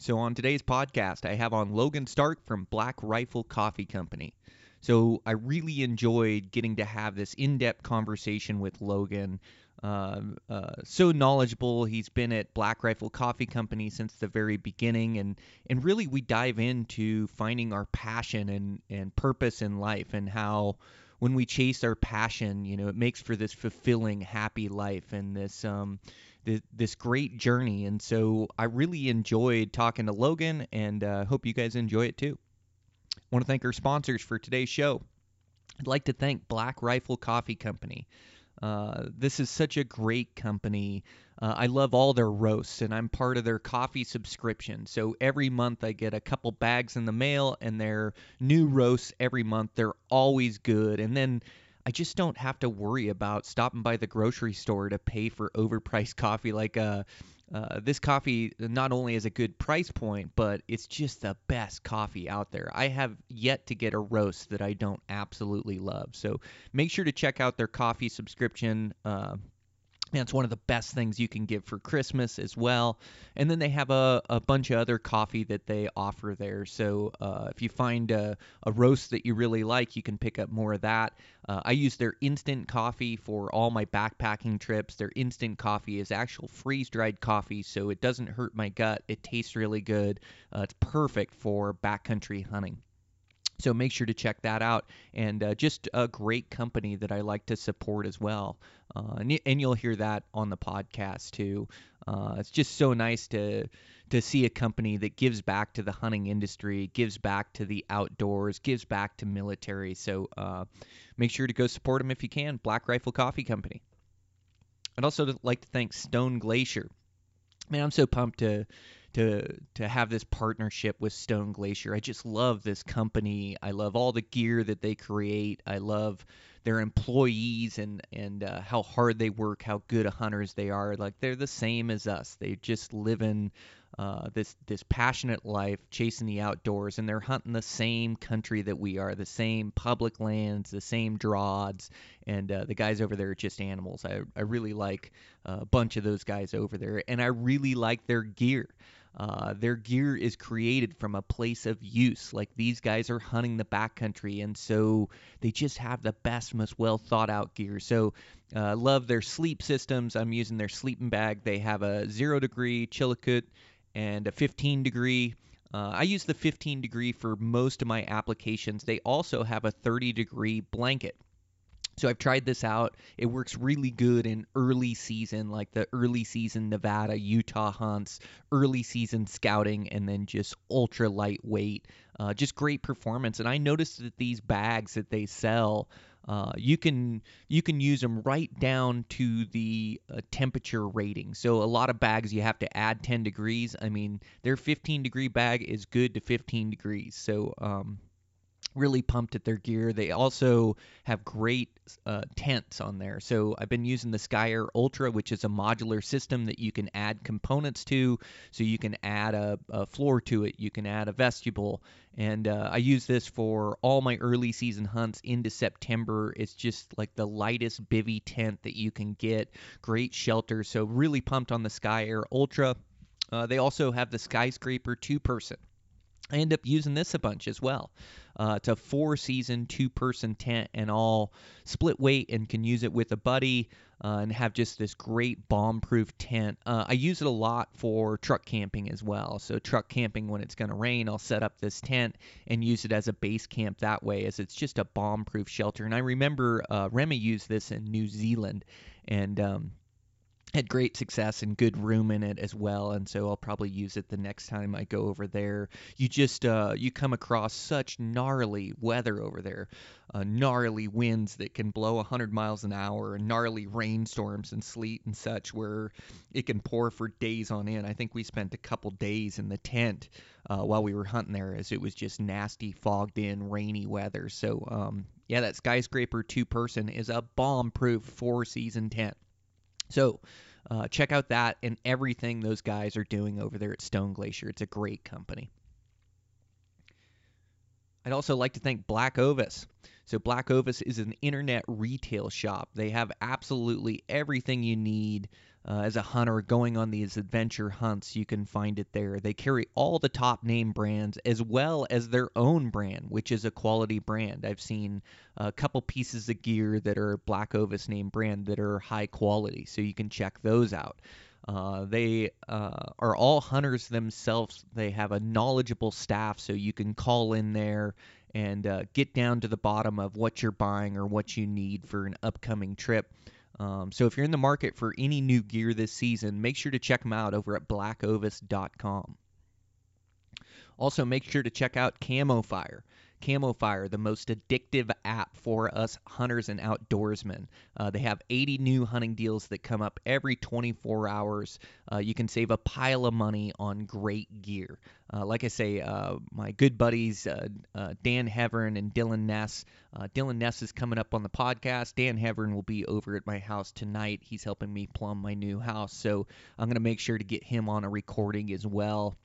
So, on today's podcast, I have on Logan Stark from Black Rifle Coffee Company. So, I really enjoyed getting to have this in depth conversation with Logan. Uh, uh, so knowledgeable. He's been at Black Rifle Coffee Company since the very beginning, and, and really we dive into finding our passion and, and purpose in life and how when we chase our passion, you know, it makes for this fulfilling, happy life and this um, th- this great journey. And so I really enjoyed talking to Logan, and uh, hope you guys enjoy it too. I want to thank our sponsors for today's show. I'd like to thank Black Rifle Coffee Company. Uh, this is such a great company. Uh, I love all their roasts, and I'm part of their coffee subscription. So every month I get a couple bags in the mail, and their new roasts every month. They're always good. And then I just don't have to worry about stopping by the grocery store to pay for overpriced coffee. Like uh, uh, this coffee not only is a good price point, but it's just the best coffee out there. I have yet to get a roast that I don't absolutely love. So make sure to check out their coffee subscription. Uh, it's one of the best things you can give for Christmas as well. And then they have a, a bunch of other coffee that they offer there. So uh, if you find a, a roast that you really like, you can pick up more of that. Uh, I use their instant coffee for all my backpacking trips. Their instant coffee is actual freeze dried coffee, so it doesn't hurt my gut. It tastes really good. Uh, it's perfect for backcountry hunting. So make sure to check that out. And uh, just a great company that I like to support as well. Uh, and, and you'll hear that on the podcast too. Uh, it's just so nice to to see a company that gives back to the hunting industry, gives back to the outdoors, gives back to military. So uh, make sure to go support them if you can. Black Rifle Coffee Company. I'd also like to thank Stone Glacier. Man, I'm so pumped to to to have this partnership with Stone Glacier. I just love this company. I love all the gear that they create. I love their employees and and uh, how hard they work, how good hunters they are. Like they're the same as us. They just live in uh, this this passionate life, chasing the outdoors, and they're hunting the same country that we are, the same public lands, the same draws, and uh, the guys over there are just animals. I I really like uh, a bunch of those guys over there, and I really like their gear. Uh, their gear is created from a place of use. Like these guys are hunting the backcountry, and so they just have the best, most well thought out gear. So, uh, love their sleep systems. I'm using their sleeping bag. They have a zero degree Chilkoot and a 15 degree. Uh, I use the 15 degree for most of my applications. They also have a 30 degree blanket. So I've tried this out. It works really good in early season, like the early season Nevada, Utah hunts, early season scouting, and then just ultra lightweight. Uh, just great performance. And I noticed that these bags that they sell, uh, you can you can use them right down to the uh, temperature rating. So a lot of bags you have to add 10 degrees. I mean, their 15 degree bag is good to 15 degrees. So um, really pumped at their gear. They also have great uh, tents on there. So I've been using the Skyair Ultra, which is a modular system that you can add components to. So you can add a, a floor to it, you can add a vestibule. And uh, I use this for all my early season hunts into September. It's just like the lightest bivy tent that you can get. Great shelter. So really pumped on the Skyair Ultra. Uh, they also have the Skyscraper two person. I end up using this a bunch as well. Uh, it's a four season, two person tent and all split weight and can use it with a buddy uh, and have just this great bomb proof tent. Uh, I use it a lot for truck camping as well. So, truck camping when it's going to rain, I'll set up this tent and use it as a base camp that way, as it's just a bomb proof shelter. And I remember uh, Remy used this in New Zealand and. Um, had great success and good room in it as well and so I'll probably use it the next time I go over there. You just uh, you come across such gnarly weather over there. Uh, gnarly winds that can blow 100 miles an hour and gnarly rainstorms and sleet and such where it can pour for days on end. I think we spent a couple days in the tent uh, while we were hunting there as it was just nasty fogged in rainy weather. So um, yeah, that skyscraper two person is a bomb proof four season tent. So uh, check out that and everything those guys are doing over there at Stone Glacier. It's a great company. I'd also like to thank Black Ovis. So, Black Ovis is an internet retail shop. They have absolutely everything you need uh, as a hunter going on these adventure hunts. You can find it there. They carry all the top name brands as well as their own brand, which is a quality brand. I've seen a couple pieces of gear that are Black Ovis name brand that are high quality, so you can check those out. Uh, they uh, are all hunters themselves. They have a knowledgeable staff, so you can call in there and uh, get down to the bottom of what you're buying or what you need for an upcoming trip. Um, so if you're in the market for any new gear this season, make sure to check them out over at blackovis.com. Also, make sure to check out CamoFire. CamoFire, the most addictive app for us hunters and outdoorsmen. Uh, they have 80 new hunting deals that come up every 24 hours. Uh, you can save a pile of money on great gear. Uh, like I say, uh, my good buddies uh, uh, Dan Hevern and Dylan Ness. Dylan Ness is coming up on the podcast. Dan Hevern will be over at my house tonight. He's helping me plumb my new house, so I'm going to make sure to get him on a recording as well.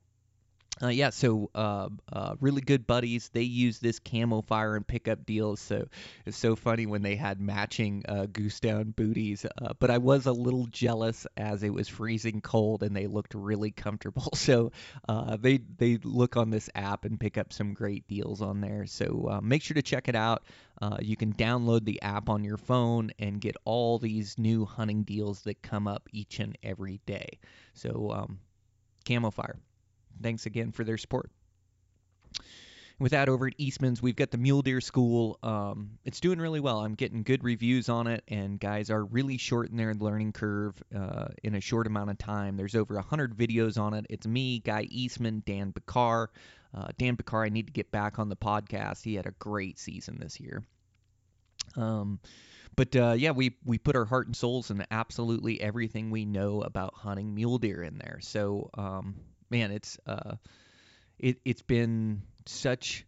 Uh, yeah, so uh, uh, really good buddies. They use this CamoFire and pickup deals. So it's so funny when they had matching uh, goose down booties. Uh, but I was a little jealous as it was freezing cold and they looked really comfortable. So uh, they they look on this app and pick up some great deals on there. So make sure to check it out. you can download the app on your phone and get all these new hunting deals that come up each and every day. So um, CamoFire thanks again for their support. With that, over at Eastman's, we've got the Mule Deer School. Um, it's doing really well. I'm getting good reviews on it, and guys are really short in their learning curve uh, in a short amount of time. There's over 100 videos on it. It's me, Guy Eastman, Dan Bakar. Uh, Dan Bakar, I need to get back on the podcast. He had a great season this year. Um, but uh, yeah, we we put our heart and souls and absolutely everything we know about hunting mule deer in there. So um, man, it's uh, it it's been such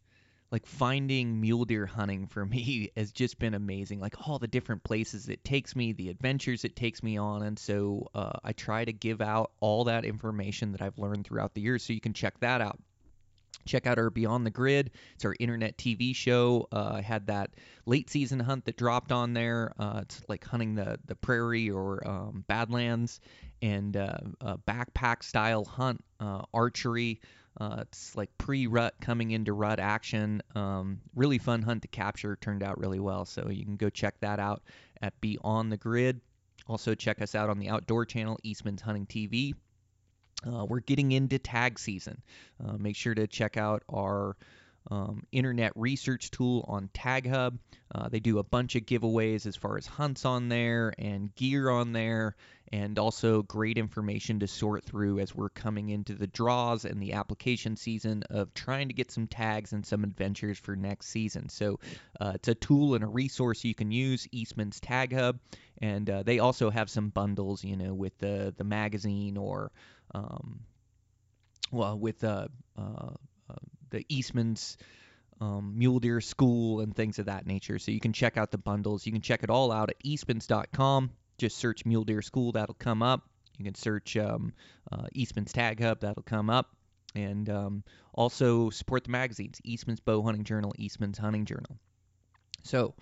like finding mule deer hunting for me has just been amazing. Like all the different places it takes me, the adventures it takes me on, and so uh, I try to give out all that information that I've learned throughout the years, so you can check that out. Check out our Beyond the Grid. It's our internet TV show. Uh, I had that late season hunt that dropped on there. Uh, it's like hunting the the prairie or um, Badlands, and uh, backpack style hunt, uh, archery. Uh, it's like pre-rut coming into rut action. Um, really fun hunt to capture. Turned out really well. So you can go check that out at Beyond the Grid. Also check us out on the Outdoor Channel, Eastman's Hunting TV. Uh, we're getting into tag season. Uh, make sure to check out our um, internet research tool on TagHub. Uh, they do a bunch of giveaways as far as hunts on there and gear on there, and also great information to sort through as we're coming into the draws and the application season of trying to get some tags and some adventures for next season. So uh, it's a tool and a resource you can use, Eastman's Tag Hub, and uh, they also have some bundles, you know, with the the magazine or um, well, with uh, uh, uh the Eastman's um, Mule Deer School and things of that nature. So you can check out the bundles. You can check it all out at eastmans.com. Just search Mule Deer School, that'll come up. You can search um, uh, Eastman's Tag Hub, that'll come up. And um, also support the magazines Eastman's Bow Hunting Journal, Eastman's Hunting Journal. So,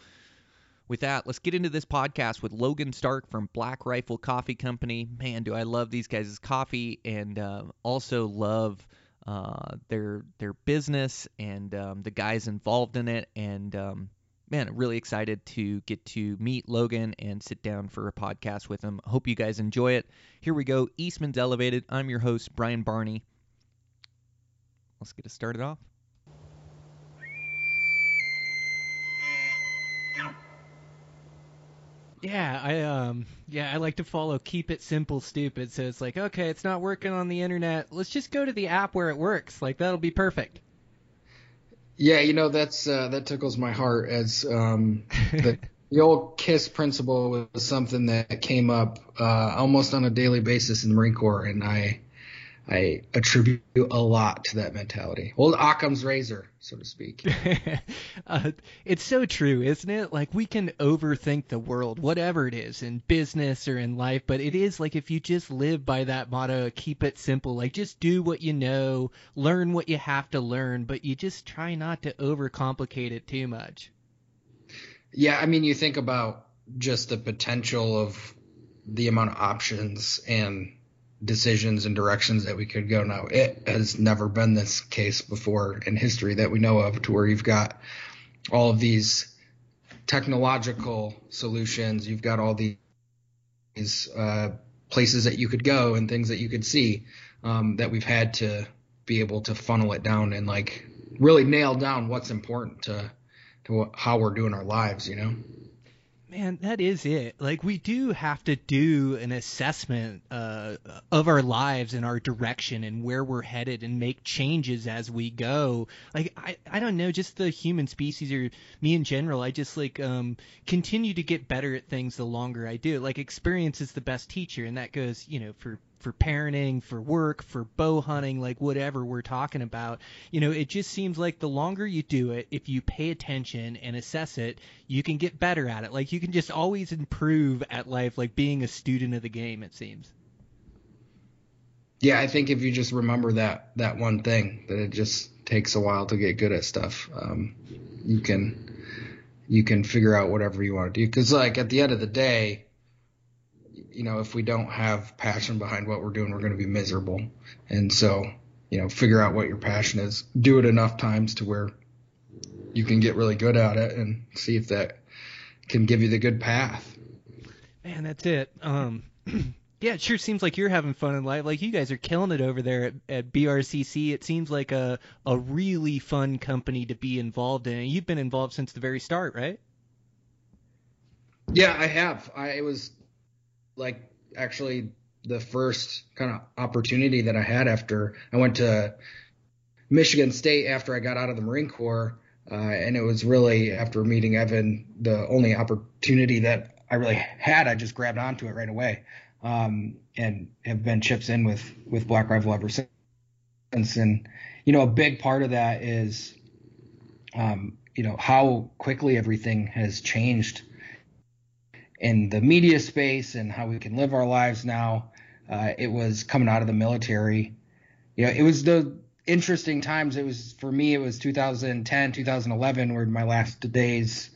with that, let's get into this podcast with Logan Stark from Black Rifle Coffee Company. Man, do I love these guys' coffee and uh, also love uh, their their business and um, the guys involved in it. And um, man, really excited to get to meet Logan and sit down for a podcast with him. Hope you guys enjoy it. Here we go. Eastman's Elevated. I'm your host, Brian Barney. Let's get it started off. Yeah, I um yeah, I like to follow keep it simple stupid. So it's like, okay, it's not working on the internet. Let's just go to the app where it works. Like that'll be perfect. Yeah, you know that's uh, that tickles my heart as um, the the old KISS principle was something that came up uh, almost on a daily basis in the Marine Corps, and I I attribute a lot to that mentality. Old Occam's razor, so to speak. uh, it's so true, isn't it? Like we can overthink the world, whatever it is, in business or in life, but it is like if you just live by that motto, keep it simple. Like just do what you know, learn what you have to learn, but you just try not to overcomplicate it too much. Yeah, I mean, you think about just the potential of the amount of options and decisions and directions that we could go now. It has never been this case before in history that we know of to where you've got all of these technological solutions, you've got all these uh, places that you could go and things that you could see um, that we've had to be able to funnel it down and like really nail down what's important to to how we're doing our lives, you know man, that is it. Like we do have to do an assessment uh, of our lives and our direction and where we're headed and make changes as we go. Like I, I don't know, just the human species or me in general. I just like um, continue to get better at things the longer I do. Like experience is the best teacher, and that goes, you know, for for parenting, for work, for bow hunting, like whatever we're talking about. You know, it just seems like the longer you do it, if you pay attention and assess it, you can get better at it. Like you can just always improve at life, like being a student of the game, it seems. Yeah, I think if you just remember that that one thing, that it just takes a while to get good at stuff, um, you can you can figure out whatever you want to do. Because like at the end of the day, you know, if we don't have passion behind what we're doing, we're going to be miserable. And so, you know, figure out what your passion is. Do it enough times to where you can get really good at it and see if that can give you the good path. Man, that's it. Um, yeah, it sure seems like you're having fun in life. Like you guys are killing it over there at, at BRCC. It seems like a a really fun company to be involved in. You've been involved since the very start, right? Yeah, I have. I was like actually the first kind of opportunity that I had after I went to Michigan State after I got out of the Marine Corps. Uh, and it was really after meeting Evan, the only opportunity that I really had. I just grabbed onto it right away, um, and have been chips in with with Black Rifle ever since. And you know, a big part of that is, um, you know, how quickly everything has changed in the media space and how we can live our lives now. Uh, it was coming out of the military. You know, it was the interesting times. It was for me. It was 2010, 2011 were my last days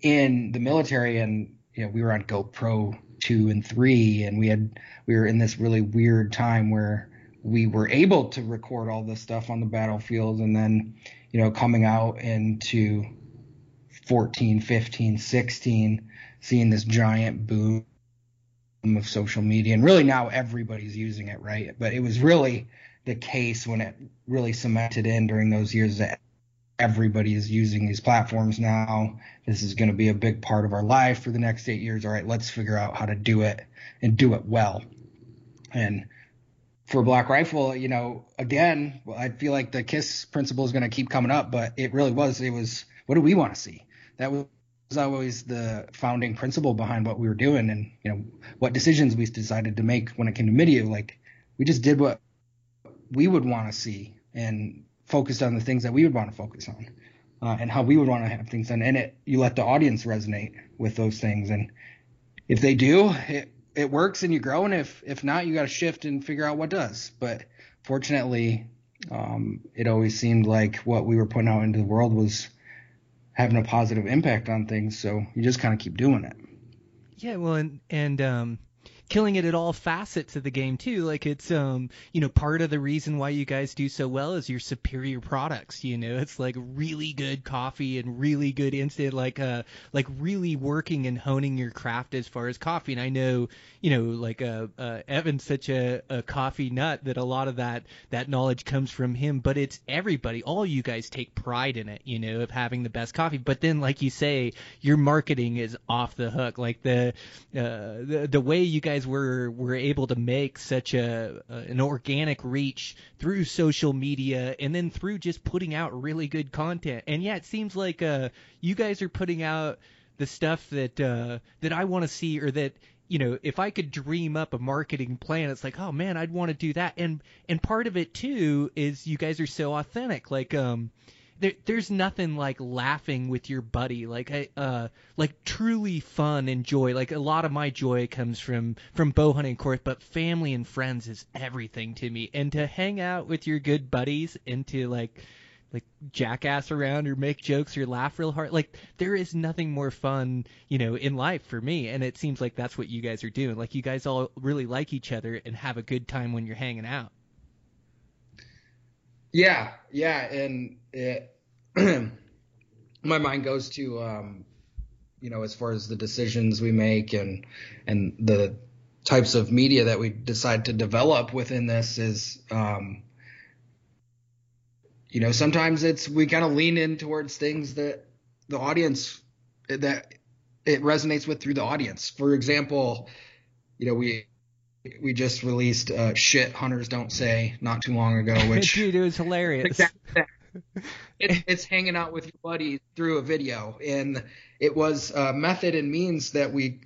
in the military, and you know we were on GoPro two and three, and we had we were in this really weird time where we were able to record all this stuff on the battlefield, and then you know coming out into 14, 15, 16 seeing this giant boom of social media, and really now everybody's using it, right? But it was really the case when it really cemented in during those years that everybody is using these platforms now. This is going to be a big part of our life for the next eight years. All right, let's figure out how to do it and do it well. And for Black Rifle, you know, again, I feel like the KISS principle is going to keep coming up, but it really was. It was what do we want to see? That was was always the founding principle behind what we were doing and you know what decisions we decided to make when it came to media. Like we just did what we would want to see and focused on the things that we would want to focus on uh, and how we would want to have things done. And it you let the audience resonate with those things. And if they do it it works and you grow. And if if not you got to shift and figure out what does. But fortunately um, it always seemed like what we were putting out into the world was having a positive impact on things. So you just kind of keep doing it. Yeah, well, and and um, killing it at all facets of the game too. Like it's um you know part of the reason why you guys do so well is your superior products. You know, it's like really good coffee and really good instant like uh like really working and honing your craft as far as coffee. And I know you know like uh, uh Evan's such a, a coffee nut that a lot of that that knowledge comes from him. But it's everybody, all you guys take pride in it. You know, of having the best coffee. But then like you say, your marketing is off the hook. Like the uh, the the way you guys were were able to make such a, a an organic reach through social media and then through just putting out really good content. And yeah, it seems like uh you guys are putting out the stuff that uh that I want to see or that you know, if I could dream up a marketing plan, it's like, oh man, I'd want to do that. And and part of it too is you guys are so authentic. Like um there, there's nothing like laughing with your buddy, like I, uh, like truly fun and joy. Like a lot of my joy comes from from bow hunting, course, but family and friends is everything to me. And to hang out with your good buddies and to like like jackass around or make jokes or laugh real hard. Like there is nothing more fun, you know, in life for me. And it seems like that's what you guys are doing. Like you guys all really like each other and have a good time when you're hanging out. Yeah, yeah, and it, my mind goes to um, you know as far as the decisions we make and and the types of media that we decide to develop within this is um, you know sometimes it's we kind of lean in towards things that the audience that it resonates with through the audience. For example, you know we we just released uh, "Shit Hunters Don't Say" not too long ago, which dude, it was hilarious. It's hanging out with your buddy through a video, and it was a method and means that we,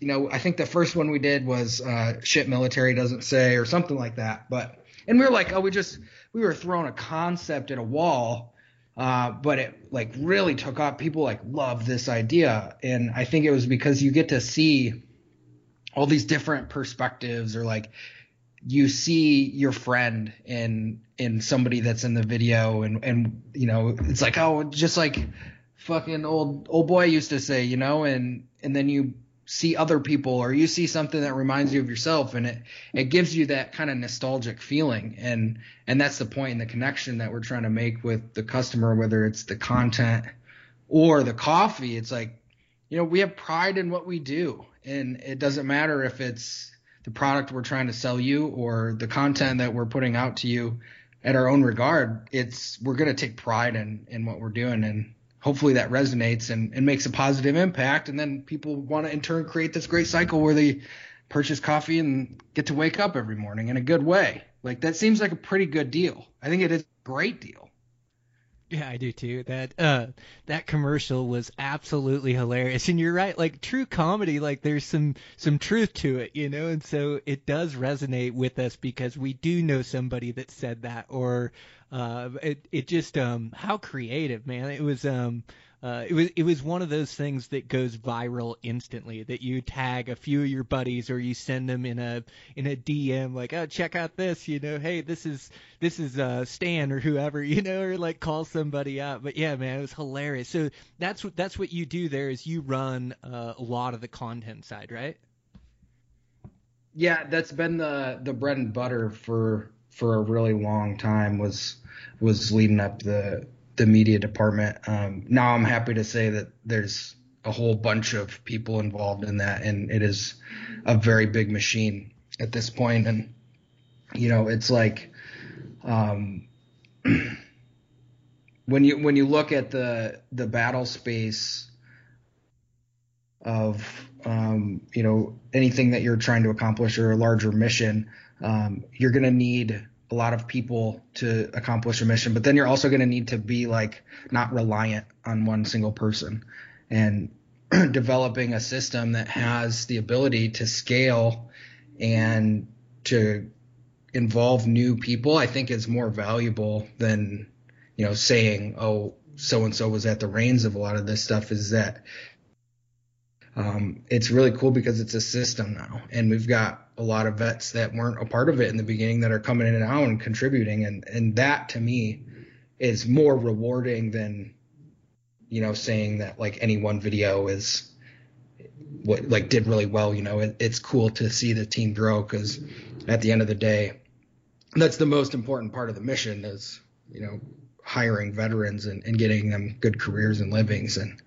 you know, I think the first one we did was uh, "Shit Military Doesn't Say" or something like that. But and we were like, oh, we just we were throwing a concept at a wall. Uh, but it like really took off. People like love this idea, and I think it was because you get to see all these different perspectives or like you see your friend in in somebody that's in the video and and you know it's like oh just like fucking old old boy used to say you know and and then you see other people or you see something that reminds you of yourself and it it gives you that kind of nostalgic feeling. And and that's the point and the connection that we're trying to make with the customer whether it's the content or the coffee. It's like you know we have pride in what we do and it doesn't matter if it's the product we're trying to sell you or the content that we're putting out to you at our own regard, it's we're going to take pride in in what we're doing and hopefully that resonates and, and makes a positive impact and then people want to in turn create this great cycle where they purchase coffee and get to wake up every morning in a good way. Like that seems like a pretty good deal. I think it is a great deal. Yeah, I do too. That uh that commercial was absolutely hilarious. And you're right, like true comedy, like there's some some truth to it, you know, and so it does resonate with us because we do know somebody that said that or uh it it just um how creative, man. It was um uh, it was it was one of those things that goes viral instantly. That you tag a few of your buddies or you send them in a in a DM like, oh, check out this, you know, hey, this is this is uh, Stan or whoever, you know, or like call somebody out. But yeah, man, it was hilarious. So that's what that's what you do there is you run uh, a lot of the content side, right? Yeah, that's been the the bread and butter for for a really long time was was leading up the the media department. Um, now I'm happy to say that there's a whole bunch of people involved in that, and it is a very big machine at this point. And you know, it's like um, when you when you look at the the battle space of um, you know anything that you're trying to accomplish or a larger mission, um, you're going to need a lot of people to accomplish a mission, but then you're also going to need to be like not reliant on one single person. And developing a system that has the ability to scale and to involve new people, I think is more valuable than, you know, saying, oh, so and so was at the reins of a lot of this stuff is that um, it's really cool because it's a system now, and we've got a lot of vets that weren't a part of it in the beginning that are coming in and out and contributing, and and that to me is more rewarding than you know saying that like any one video is what like did really well. You know, it, it's cool to see the team grow because at the end of the day, that's the most important part of the mission is you know hiring veterans and, and getting them good careers and livings and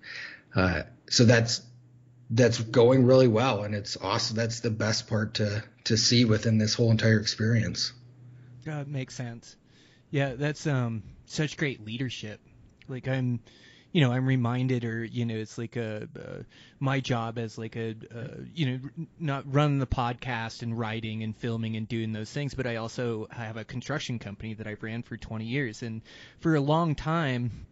uh, so that's that's going really well and it's awesome that's the best part to to see within this whole entire experience that makes sense. Yeah, that's um such great leadership. Like I'm, you know, I'm reminded, or you know, it's like a, uh my job as like a, uh, you know, not running the podcast and writing and filming and doing those things, but I also have a construction company that I've ran for 20 years, and for a long time,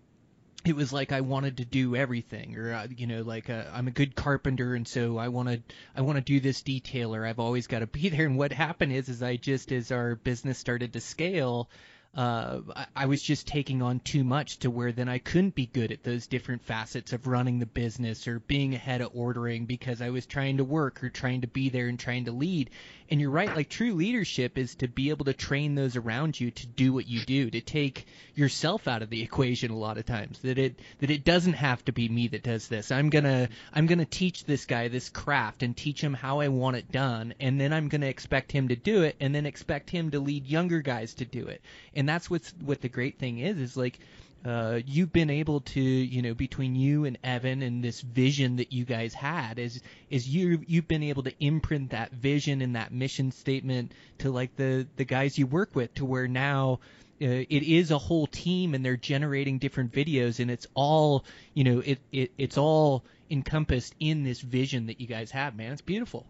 it was like I wanted to do everything, or uh, you know, like uh, I'm a good carpenter, and so I want to I want to do this detail, or I've always got to be there. And what happened is, is I just as our business started to scale, uh, I, I was just taking on too much to where then I couldn't be good at those different facets of running the business or being ahead of ordering because I was trying to work or trying to be there and trying to lead. And you're right, like true leadership is to be able to train those around you to do what you do, to take yourself out of the equation a lot of times. That it that it doesn't have to be me that does this. I'm gonna I'm gonna teach this guy this craft and teach him how I want it done, and then I'm gonna expect him to do it, and then expect him to lead younger guys to do it. And that's what's what the great thing is is like uh, you've been able to, you know, between you and Evan and this vision that you guys had, is is you you've been able to imprint that vision and that mission statement to like the the guys you work with, to where now uh, it is a whole team and they're generating different videos and it's all, you know, it, it it's all encompassed in this vision that you guys have, man. It's beautiful.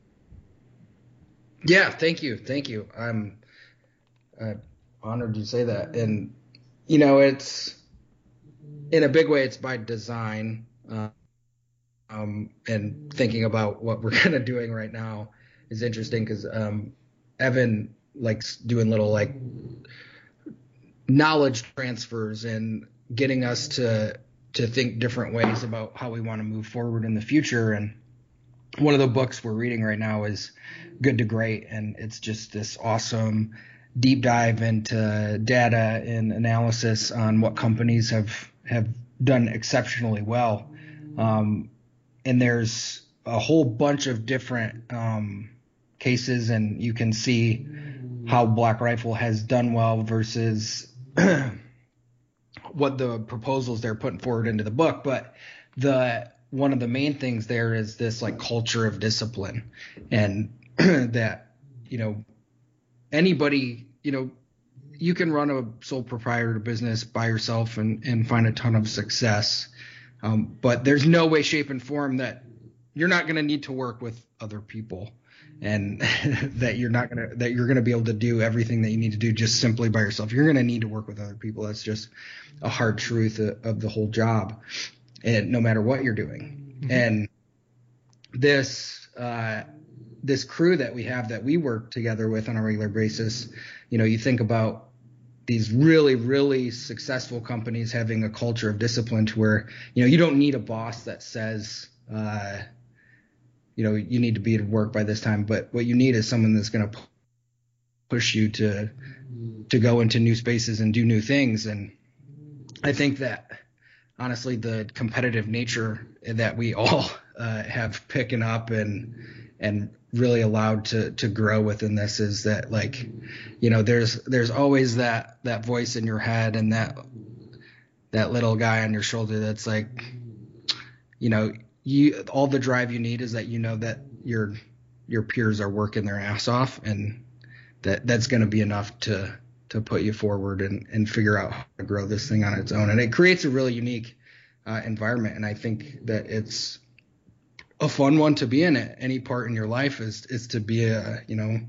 Yeah, thank you, thank you. I'm uh, honored you say that, and you know, it's in a big way, it's by design. Uh, um, and thinking about what we're kind of doing right now is interesting because um, Evan likes doing little like knowledge transfers and getting us to to think different ways about how we want to move forward in the future and one of the books we're reading right now is Good to Great, and it's just this awesome deep dive into data and analysis on what companies have have done exceptionally well. Um, and there's a whole bunch of different um, cases, and you can see how Black Rifle has done well versus what the proposals they're putting forward into the book. But the one of the main things there is this like culture of discipline and that you know anybody you know you can run a sole proprietor business by yourself and, and find a ton of success um, but there's no way shape and form that you're not going to need to work with other people and that you're not going to that you're going to be able to do everything that you need to do just simply by yourself you're going to need to work with other people that's just a hard truth of, of the whole job and no matter what you're doing. Mm-hmm. And this uh, this crew that we have that we work together with on a regular basis, you know, you think about these really really successful companies having a culture of discipline to where you know you don't need a boss that says uh, you know you need to be at work by this time, but what you need is someone that's going to push you to to go into new spaces and do new things. And I think that honestly the competitive nature that we all uh, have picking up and and really allowed to to grow within this is that like you know there's there's always that that voice in your head and that that little guy on your shoulder that's like you know you all the drive you need is that you know that your your peers are working their ass off and that that's going to be enough to to put you forward and, and figure out how to grow this thing on its own. And it creates a really unique uh, environment. And I think that it's a fun one to be in at any part in your life is, is to be a, you know,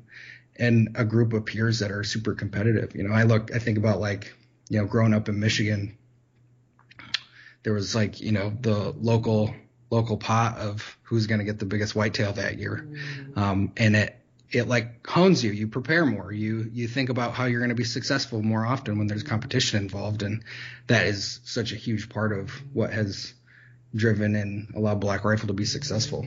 and a group of peers that are super competitive. You know, I look, I think about like, you know, growing up in Michigan, there was like, you know, the local, local pot of who's going to get the biggest whitetail that year. Um, and it, it like hones you. You prepare more. You you think about how you're going to be successful more often when there's competition involved, and that is such a huge part of what has driven and allow Black Rifle to be successful.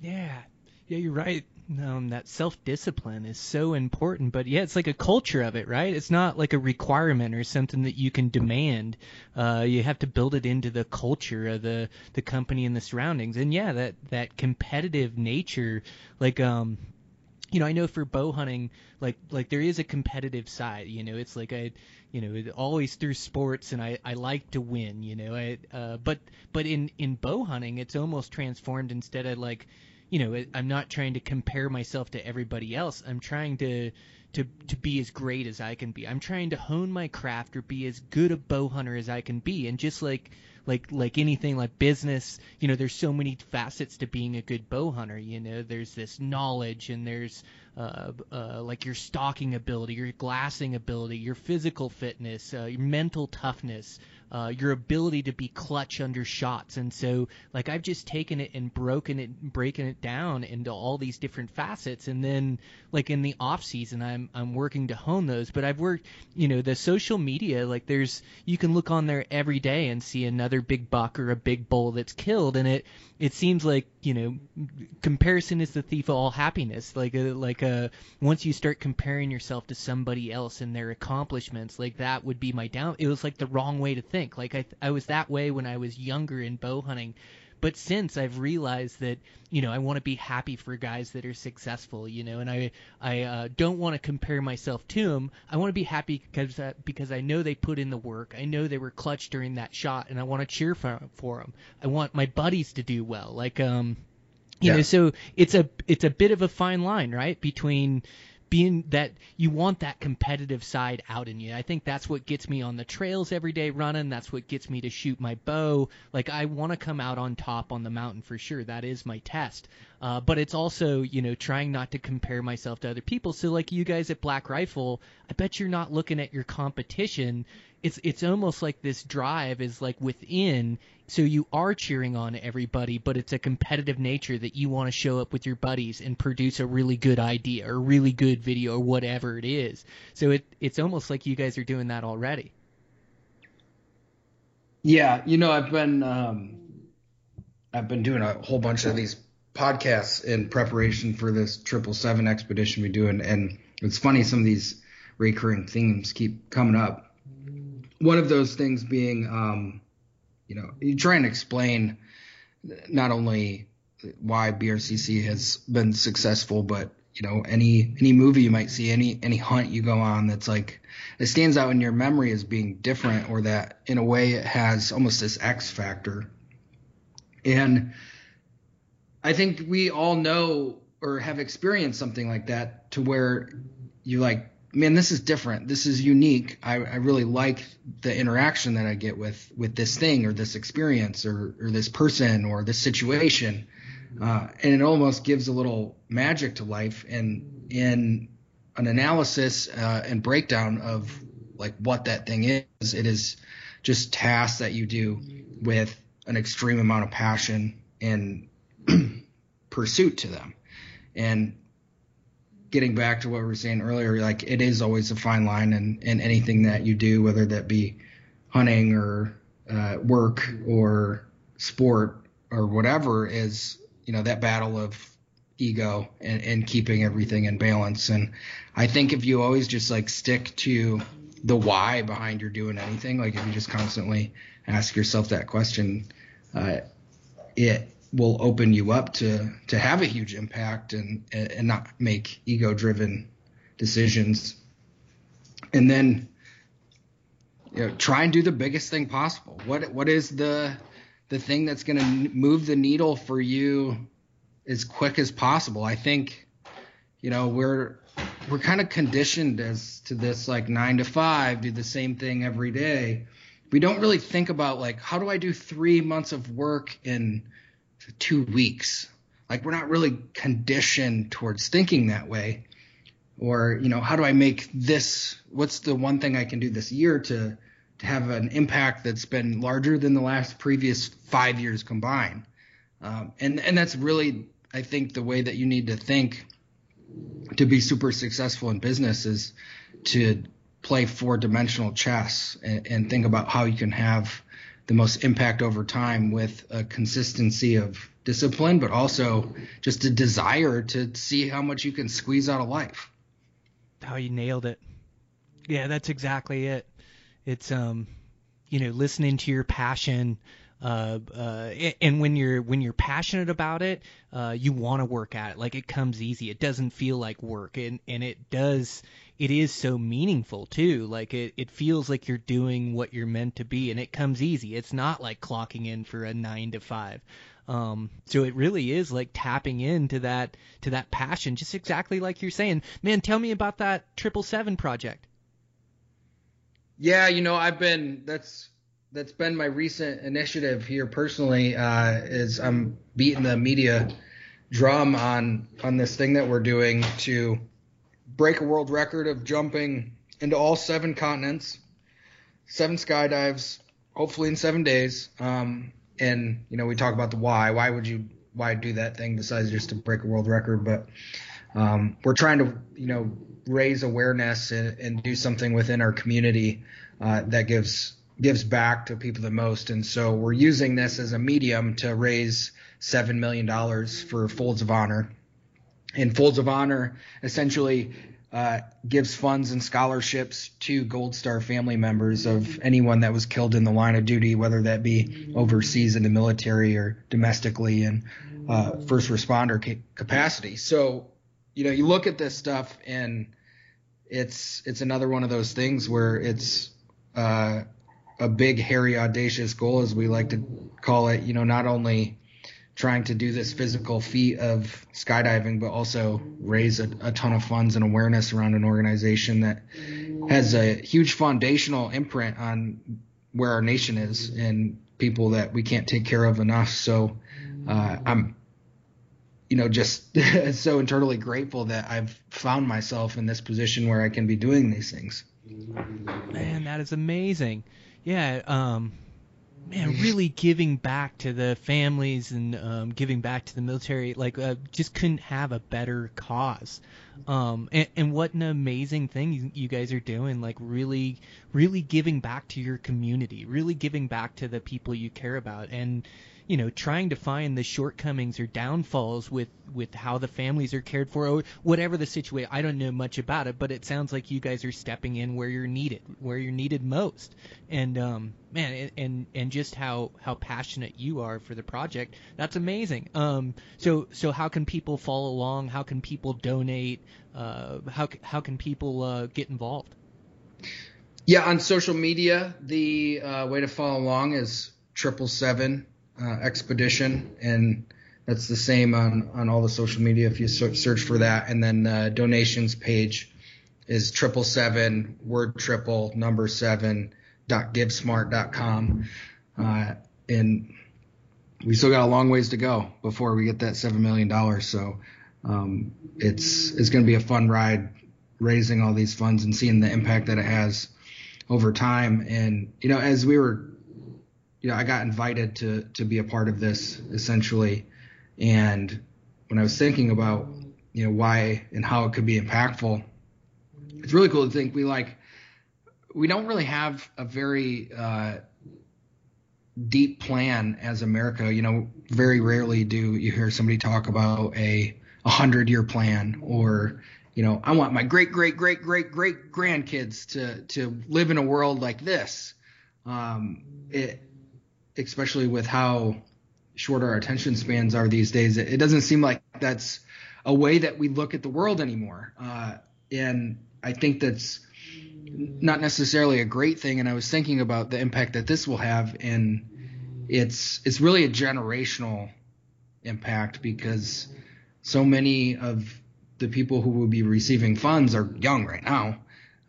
Yeah, yeah, you're right. um, that self discipline is so important. But yeah, it's like a culture of it, right? It's not like a requirement or something that you can demand. Uh, you have to build it into the culture of the the company and the surroundings. And yeah, that that competitive nature, like um, you know, I know for bow hunting, like like there is a competitive side. You know, it's like I, you know, always through sports, and I I like to win. You know, I uh, but but in in bow hunting, it's almost transformed instead of like, you know, I'm not trying to compare myself to everybody else. I'm trying to to to be as great as I can be. I'm trying to hone my craft or be as good a bow hunter as I can be. And just like like like anything like business you know there's so many facets to being a good bow hunter you know. There's this knowledge and there's uh, uh, like your stalking ability your glassing ability your physical fitness uh, your mental toughness uh, your ability to be clutch under shots. And so, like, I've just taken it and broken it, breaking it down into all these different facets. And then, like in the off season, I'm I'm working to hone those. But I've worked, you know, the social media. Like, there's you can look on there every day and see another big buck or a big bull that's killed, and it it seems like you know comparison is the thief of all happiness like uh, like a uh, once you start comparing yourself to somebody else and their accomplishments like that would be my down it was like the wrong way to think like i i was that way when i was younger in bow hunting but since I've realized that you know I want to be happy for guys that are successful, you know, and I I uh, don't want to compare myself to them. I want to be happy because uh, because I know they put in the work. I know they were clutch during that shot, and I want to cheer for for them. I want my buddies to do well, like um, you yeah. know. So it's a it's a bit of a fine line, right, between being that you want that competitive side out in you. I think that's what gets me on the trails every day running. That's what gets me to shoot my bow. Like I want to come out on top on the mountain for sure. That is my test. Uh, but it's also, you know, trying not to compare myself to other people. So like you guys at Black Rifle, I bet you're not looking at your competition it's it's almost like this drive is like within. So you are cheering on everybody but it's a competitive nature that you want to show up with your buddies and produce a really good idea or really good video or whatever it is. So it it's almost like you guys are doing that already. Yeah you know i've been um i've been doing a whole bunch of these podcasts in preparation for this triple seven expedition we do and, and it's funny some of these recurring themes keep coming up one of those things being, um, you know, you try and explain not only why BRCC has been successful, but you know, any any movie you might see, any any hunt you go on that's like it stands out in your memory as being different, or that in a way it has almost this X factor. And I think we all know or have experienced something like that to where you like man, this is different. This is unique. I, I really like the interaction that I get with with this thing or this experience or or this person or this situation, uh, and it almost gives a little magic to life. And in an analysis uh, and breakdown of like what that thing is, it is just tasks that you do with an extreme amount of passion and pursuit to them. And getting back to what we were saying earlier, like it is always a fine line in, in anything that you do, whether that be hunting or uh, work or sport or whatever, is you know that battle of ego and, and keeping everything in balance. And I think if you always just like stick to the why behind your doing anything, like if you just constantly ask yourself that question, uh, it will open you up to to have a huge impact and and not make ego driven decisions. And then you know try and do the biggest thing possible. What what is the the thing that's going to move the needle for you as quick as possible? I think you know we're we're kind of conditioned as to this like 9 to 5 do the same thing every day. We don't really think about like how do i do 3 months of work in two weeks. Like we're not really conditioned towards thinking that way. Or, you know, how do I make this what's the one thing I can do this year to to have an impact that's been larger than the last previous five years combined? Um, and and that's really I think the way that you need to think to be super successful in business is to play four dimensional chess and, and, think about how you can have the most impact over time with a consistency of discipline, but also just a desire to see how much you can squeeze out of life. How oh, you nailed it. Yeah, that's exactly it. It's um, you know, listening to your passion. Uh, uh, and when you're when you're passionate about it, uh, you want to work at it. Like it comes easy. It doesn't feel like work, and and it does. It is so meaningful too. Like it it feels like you're doing what you're meant to be, and it comes easy. It's not like clocking in for a nine to five. Um, so it really is like tapping into that to that passion, just exactly like you're saying. Man, tell me about that triple seven project. Yeah, you know, I've been that's that's been my recent initiative here personally. Uh, is I'm beating the media drum on on this thing that we're doing to break a world record of jumping into all seven continents, seven skydives, hopefully in seven days. Um, and you know, we talk about the why. Why would you why do that thing besides just to break a world record? But um, we're trying to you know raise awareness and, and do something within our community uh, that gives gives back to people the most. And so we're using this as a medium to raise seven million dollars for Folds of Honor. And Folds of Honor essentially uh, gives funds and scholarships to Gold Star family members of anyone that was killed in the line of duty, whether that be overseas in the military or domestically in uh, first responder ca- capacity. So, you know, you look at this stuff and it's it's another one of those things where it's uh, a big, hairy, audacious goal, as we like to call it. You know, not only trying to do this physical feat of skydiving, but also raise a, a, ton of funds and awareness around an organization that has a huge foundational imprint on where our nation is and people that we can't take care of enough. So uh, I'm, you know, just so internally grateful that I've found myself in this position where I can be doing these things. Man, that is amazing. Yeah, um, man, really giving back to the families and um, giving back to the military, like uh, just couldn't have a better cause. Um, and, and what an amazing thing you, you guys are doing, like really, really giving back to your community, really giving back to the people you care about, and you know, trying to find the shortcomings or downfalls with with how the families are cared for or whatever the situation. I don't know much about it, but it sounds like you guys are stepping in where you're needed, where you're needed most. And um, man, and and just how how passionate you are for the project. That's amazing. Um, so so how can people follow along? How can people donate? Uh, how how can people uh, get involved? Yeah, on social media, the uh, way to follow along is triple seven uh, expedition, and that's the same on on all the social media if you search for that. And then the donations page is triple seven word triple number seven dot givesmart.com. Uh, and we still got a long ways to go before we get that seven million dollars. So um, it's it's going to be a fun ride raising all these funds and seeing the impact that it has over time. And you know, as we were you know, I got invited to to be a part of this essentially, and when I was thinking about you know why and how it could be impactful, it's really cool to think we like we don't really have a very uh, deep plan as America. You know, very rarely do you hear somebody talk about a a hundred year plan or you know I want my great great great great great grandkids to to live in a world like this. Um, it especially with how short our attention spans are these days, it, doesn't seem like that's a way that we look at the world anymore. Uh, and I think that's not necessarily a great thing. And I was thinking about the impact that this will have, and it's it's really a generational impact because so many of the people who will be receiving funds are young right now,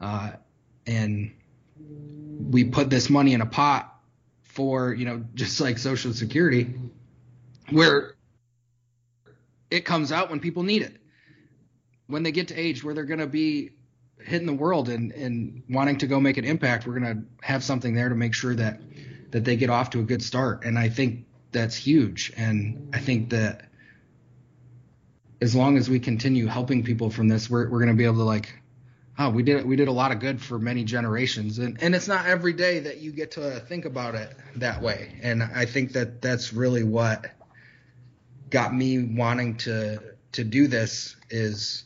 uh, and we put this money in a pot for you know just like social security where it comes out when people need it. When they get to age where they're going to be hitting the world and and wanting to go make an impact we're going to have something there to make sure that that they get off to a good start. And i think that's huge. And i think that as long as we continue helping people from this we're, we're going to be able to like oh, we did we did a lot of good for many generations, and and it's not every day that you get to think about it that way, and I think that that's really what got me wanting to to do this is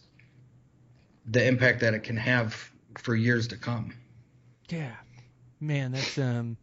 the impact that it can have for years to come. Yeah, man, that's um,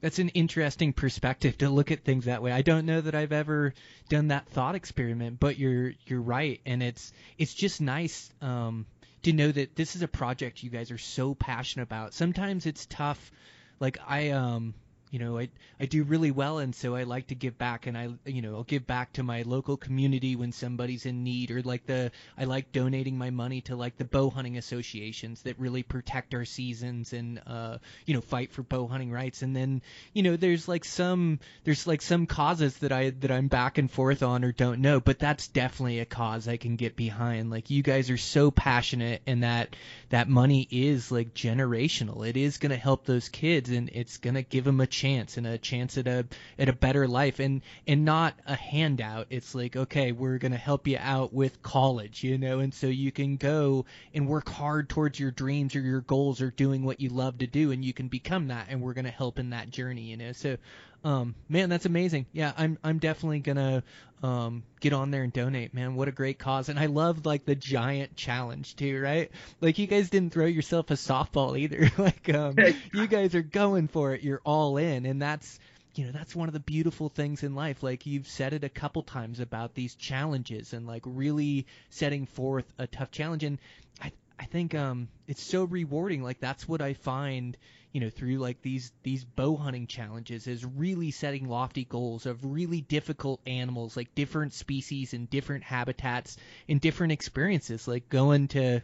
that's an interesting perspective to look at things that way. I don't know that I've ever done that thought experiment, but you're you're right, and it's it's just nice um to know that this is a project you guys are so passionate about. Sometimes it's tough, like I um you know, I I do really well, and so I like to give back, and I you know I'll give back to my local community when somebody's in need, or like the I like donating my money to like the bow hunting associations that really protect our seasons and uh you know fight for bow hunting rights, and then you know there's like some there's like some causes that I that I'm back and forth on or don't know, but that's definitely a cause I can get behind. Like you guys are so passionate, and that that money is like generational. It is gonna help those kids, and it's gonna give them a chance and a chance at a at a better life. And and not a handout. It's like okay we're going to help you out with college you know? And so you can go and work hard towards your dreams or your goals or doing what you love to do and you can become that and we're going to help in that journey you know? So um, man, that's amazing. Yeah, I'm I'm definitely gonna um, get on there and donate. Man, what a great cause! And I love like the giant challenge too, right? Like you guys didn't throw yourself a softball either. like um, you guys are going for it. You're all in, and that's you know that's one of the beautiful things in life like you've said it a couple times about these challenges and like really setting forth a tough challenge and i i think um it's so rewarding like that's what i find you know through like these these bow hunting challenges is really setting lofty goals of really difficult animals like different species and different habitats and different experiences like going to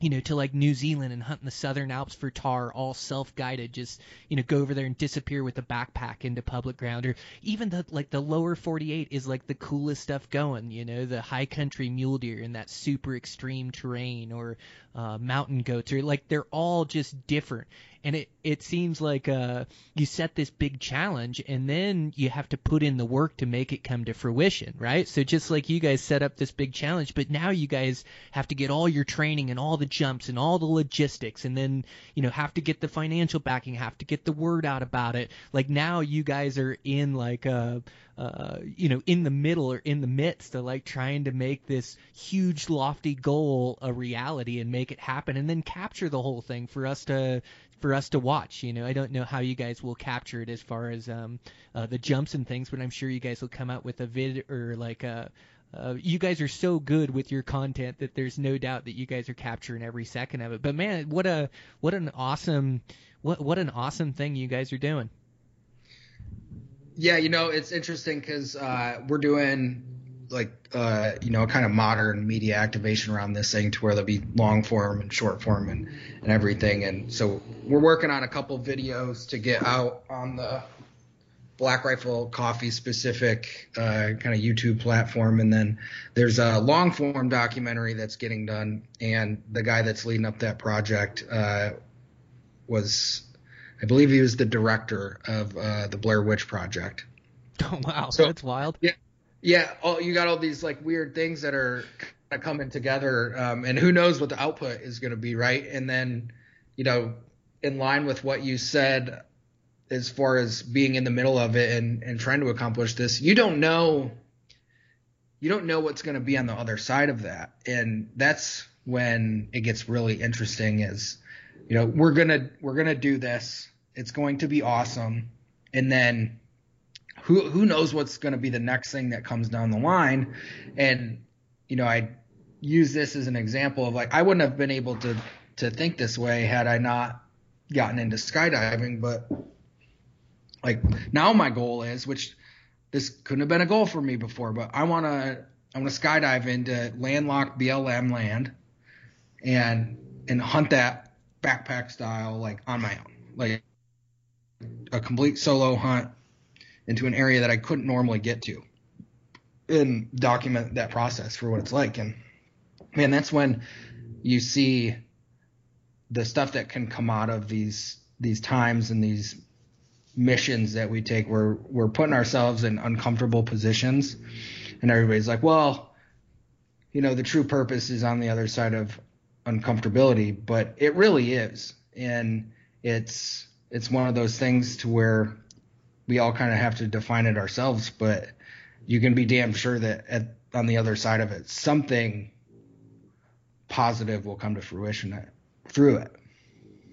you know, to like New Zealand and hunt in the Southern Alps for tahr, all self-guided. Just you know, go over there and disappear with a backpack into public ground, or even the like the lower 48 is like the coolest stuff going. You know, the high country mule deer in that super extreme terrain, or uh, mountain goats, or like they're all just different and it it seems like uh you set this big challenge and then you have to put in the work to make it come to fruition right? So just like you guys set up this big challenge but now you guys have to get all your training and all the jumps and all the logistics and then you know have to get the financial backing have to get the word out about it. Like now you guys are in like a uh, you know, in the middle or in the midst of like trying to make this huge, lofty goal a reality and make it happen, and then capture the whole thing for us to for us to watch. You know, I don't know how you guys will capture it as far as um, uh, the jumps and things, but I'm sure you guys will come out with a vid or like a. Uh, you guys are so good with your content that there's no doubt that you guys are capturing every second of it. But man, what a what an awesome what what an awesome thing you guys are doing. Yeah, you know, it's interesting because uh, we're doing like uh, you know a kind of modern media activation around this thing to where there'll be long form and short form and, and everything. And so we're working on a couple videos to get out on the black rifle coffee specific uh, kind of youtube platform. And then there's a long form documentary that's getting done. And the guy that's leading up that project uh, was i believe he was the director of uh, the blair witch project. Oh wow so, that's wild. yeah yeah, all, you got all these like weird things that are kind of coming together, um, and who knows what the output is going to be, right? And then, you know, in line with what you said, as far as being in the middle of it and and trying to accomplish this, you don't know, you don't know what's going to be on the other side of that, and that's when it gets really interesting. Is you know we're gonna we're gonna do this, it's going to be awesome, and then who who knows what's going to be the next thing that comes down the line. And you know i use this as an example of like i wouldn't have been able to to think this way had i not gotten into skydiving but like now my goal is which this couldn't have been a goal for me before but i want to i want to skydive into landlocked blm land and and hunt that backpack style like on my own. Like a complete solo hunt into an area that I couldn't normally get to and document that process for what it's like. And man, that's when you see the stuff that can come out of these these times and these missions that we take where we're putting ourselves in uncomfortable positions and everybody's like, well, you know, the true purpose is on the other side of uncomfortability, but it really is, and it's it's one of those things to where we all kind of have to define it ourselves, but you can be damn sure that at, on the other side of it, something positive will come to fruition through it.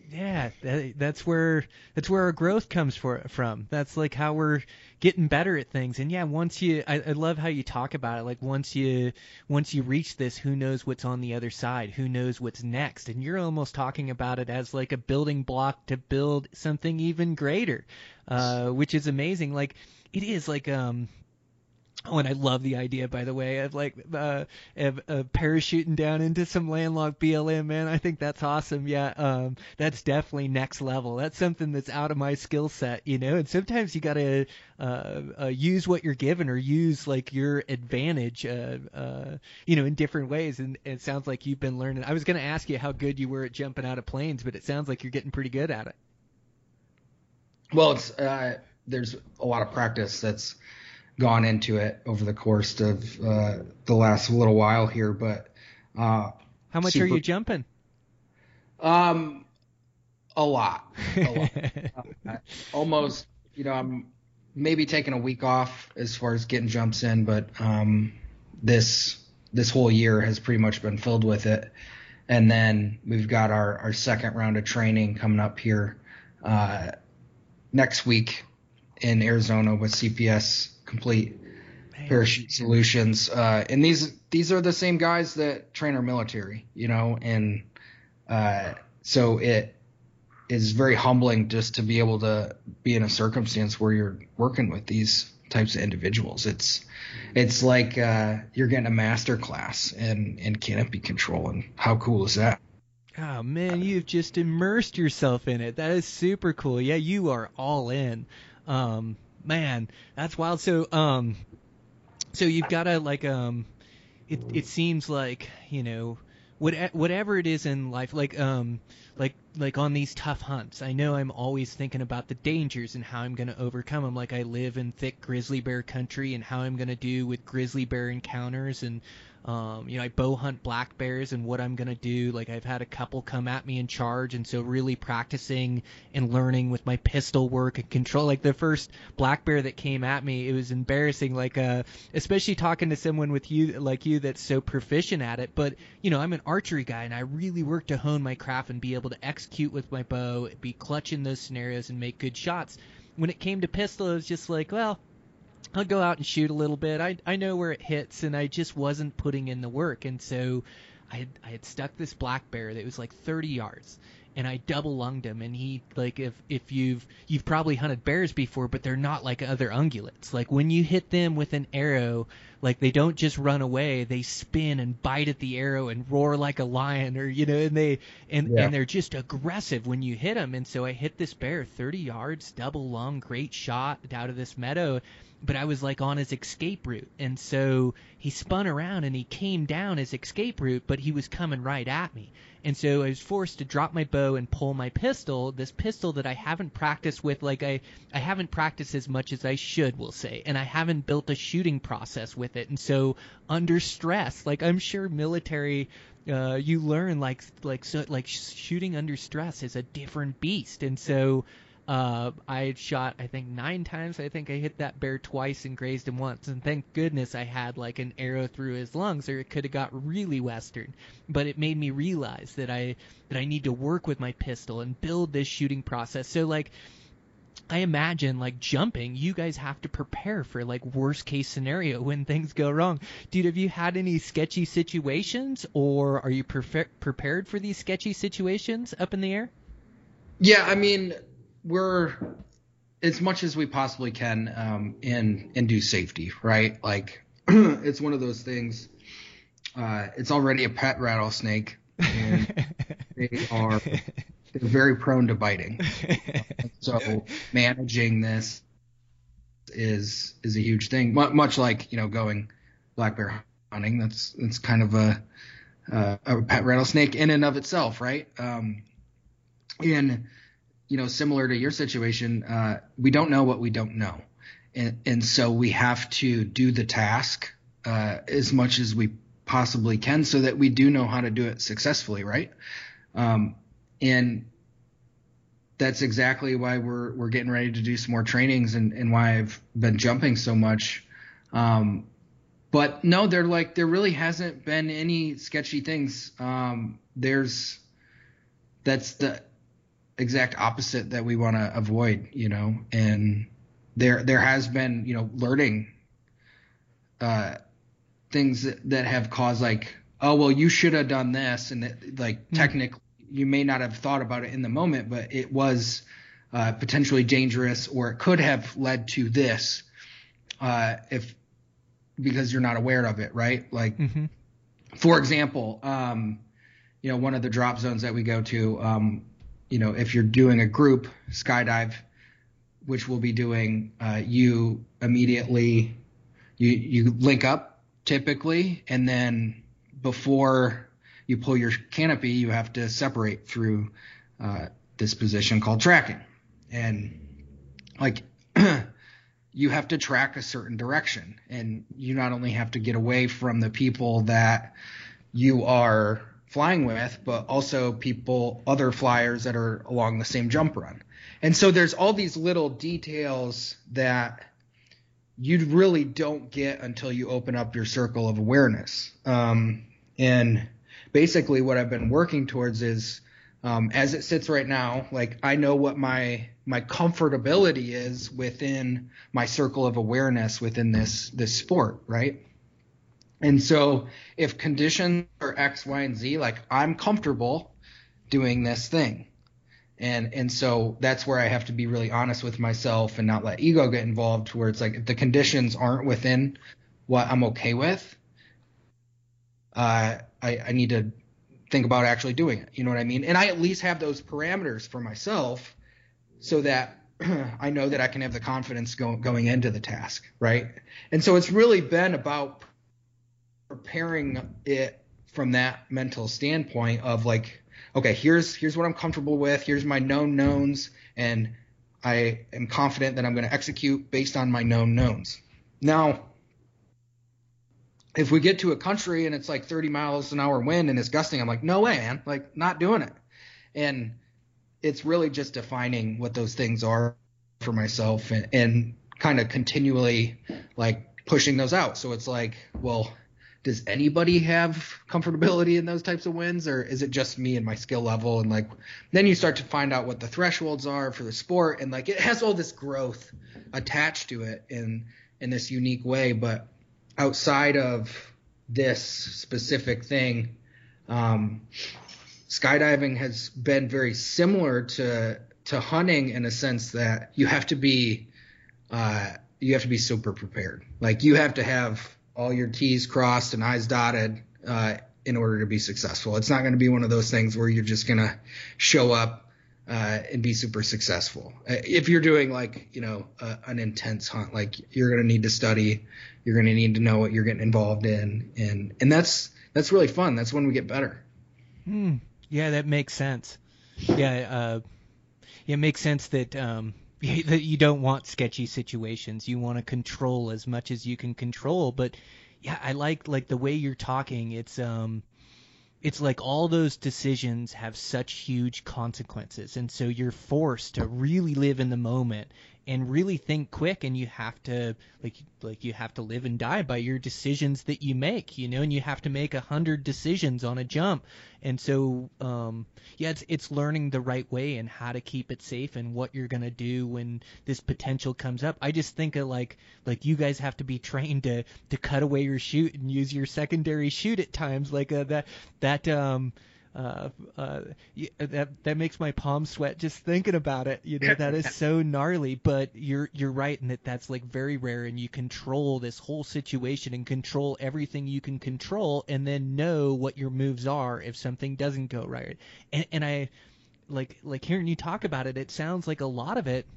Yeah, that, that's where that's where our growth comes for, from. That's like how we're getting better at things. And yeah, once you, I, I love how you talk about it. Like once you once you reach this, who knows what's on the other side? Who knows what's next? And you're almost talking about it as like a building block to build something even greater, uh, which is amazing. Like it is like um Oh, and I love the idea, by the way, of like uh, of, parachuting down into some landlocked BLM, man. I think that's awesome. Yeah, um, that's definitely next level. That's something that's out of my skill set, you know. And sometimes you gotta uh, uh, use what you're given or use like your advantage, uh, uh, you know, in different ways. And it sounds like you've been learning. I was gonna ask you how good you were at jumping out of planes, but it sounds like you're getting pretty good at it. Well, it's uh, there's a lot of practice that's gone into it over the course of uh, the last little while here. But uh, how much super, are you jumping? Um, a lot, a lot. uh, almost. You know, I'm maybe taking a week off as far as getting jumps in, but um, this this whole year has pretty much been filled with it. And then we've got our, our second round of training coming up here uh, next week in Arizona with CPS complete Man. parachute solutions. Uh, and these these are the same guys that train our military, you know, and uh, so it is very humbling just to be able to be in a circumstance where you're working with these types of individuals. It's it's like uh, you're getting a master class in in canopy control, and how cool is that? Oh man, you've just immersed yourself in it. That is super cool. Yeah, you are all in. Um, man, that's wild. So, um, so you've got to like, um, it it seems like you know, what whatever it is in life, like, um, like like on these tough hunts, I know I'm always thinking about the dangers and how I'm going to overcome them. Like I live in thick grizzly bear country and how I'm going to do with grizzly bear encounters and um, you know, I bow hunt black bears and what I'm gonna do. Like I've had a couple come at me in charge, and so really practicing and learning with my pistol work and control. Like the first black bear that came at me, it was embarrassing. Like uh, especially talking to someone with you like you that's so proficient at it. But you know, I'm an archery guy, and I really work to hone my craft and be able to execute with my bow, be clutch in those scenarios, and make good shots. When it came to pistol, it was just like, well, I'll go out and shoot a little bit. I I know where it hits, and I just wasn't putting in the work, and so I had, I had stuck this black bear that was like 30 yards, and I double lunged him, and he like if if you've you've probably hunted bears before, but they're not like other ungulates. Like when you hit them with an arrow, like they don't just run away, they spin and bite at the arrow and roar like a lion, or you know, and they and yeah. and they're just aggressive when you hit them. And so I hit this bear 30 yards, double lung, great shot out of this meadow but I was like on his escape route. And so he spun around and he came down his escape route, but he was coming right at me. And so I was forced to drop my bow and pull my pistol, this pistol that I haven't practiced with like I I haven't practiced as much as I should, we'll say. And I haven't built a shooting process with it. And so under stress, like I'm sure military uh, you learn like like so like shooting under stress is a different beast. And so uh, I shot, I think, nine times. I think I hit that bear twice and grazed him once. And thank goodness I had like an arrow through his lungs, or it could have got really western. But it made me realize that I that I need to work with my pistol and build this shooting process. So like. I imagine like jumping, you guys have to prepare for like worst case scenario when things go wrong. Dude, have you had any sketchy situations or are you pre- prepared for these sketchy situations up in the air? Yeah, I mean, we're as much as we possibly can um, in and do safety, right? Like it's one of those things. Uh, it's already a pet rattlesnake, and they are they're very prone to biting. so managing this is is a huge thing. Much like you know going black bear hunting, that's that's kind of a uh, a pet rattlesnake in and of itself, right? Um, and you know, similar to your situation, uh, we don't know what we don't know. And, and so we have to do the task uh, as much as we possibly can so that we do know how to do it successfully, right? Um, and that's exactly why we're we're getting ready to do some more trainings and, and why I've been jumping so much. Um, but no, there like there really hasn't been any sketchy things. Um, there's that's the exact opposite that we want to avoid, you know. And there there has been you know learning uh, things that, that have caused like oh well you should have done this and that like mm-hmm. technically you may not have thought about it in the moment, but it was uh, potentially dangerous or it could have led to this uh, if because you're not aware of it, right? Like, mm-hmm. for example, um, you know, one of the drop zones that we go to, um, you know, if you're doing a group skydive, which we'll be doing, uh, you immediately you you link up typically, and then before you pull your canopy, you have to separate through uh, this position called tracking. And like you have to track a certain direction. And you not only have to get away from the people that you are flying with, but also people, other flyers that are along the same jump run. And so there's all these little details that you really don't get until you open up your circle of awareness. Um, and basically what I've been working towards is um, as it sits right now, like I know what my my comfortability is within my circle of awareness within this this sport, right? And so if conditions are X, Y, and Z, like I'm comfortable doing this thing. And and so that's where I have to be really honest with myself and not let ego get involved where it's like if the conditions aren't within what I'm okay with, uh, I, I need to think about actually doing it. You know what I mean? And I at least have those parameters for myself so that I know that I can have the confidence go, going into the task, right? And so it's really been about preparing it from that mental standpoint of like, okay, here's here's what I'm comfortable with, here's my known knowns, and I am confident that I'm going to execute based on my known knowns. Now, if we get to a country and it's like 30 miles an hour wind and it's gusting, I'm like, no way, man, like not doing it. And it's really just defining what those things are for myself and, and kind of continually like pushing those out. So it's like, well, does anybody have comfortability in those types of winds or is it just me and my skill level and like then you start to find out what the thresholds are for the sport and like it has all this growth attached to it in in this unique way but outside of this specific thing, um, skydiving has been very similar to to hunting in a sense that you have to be uh, you have to be super prepared. Like you have to have all your T's crossed and I's dotted uh, in order to be successful. It's not going to be one of those things where you're just going to show up uh, and be super successful. Uh, if you're doing like you know uh, an intense hunt, like you're going to need to study, you're going to need to know what you're getting involved in, and and that's that's really fun. That's when we get better. Hmm. Yeah, that makes sense. Yeah, uh, yeah, it makes sense that um, you don't want sketchy situations. You want to control as much as you can control. But yeah, I like like the way you're talking. It's um it's like all those decisions have such huge consequences and so you're forced to really live in the moment and really think quick and you have to like like you have to live and die by your decisions that you make you know and you have to make a hundred decisions on a jump. And so um yeah it's it's learning the right way and how to keep it safe and what you're gonna do when this potential comes up. I just think of like like you guys have to be trained to to cut away your chute and use your secondary chute at times like uh, that that um uh, uh, that that makes my palms sweat just thinking about it. You know, that is so gnarly. But you're you're right in that that's like very rare, and you control this whole situation and control everything you can control, and then know what your moves are if something doesn't go right. And and I like like hearing you talk about it, it sounds like a lot of it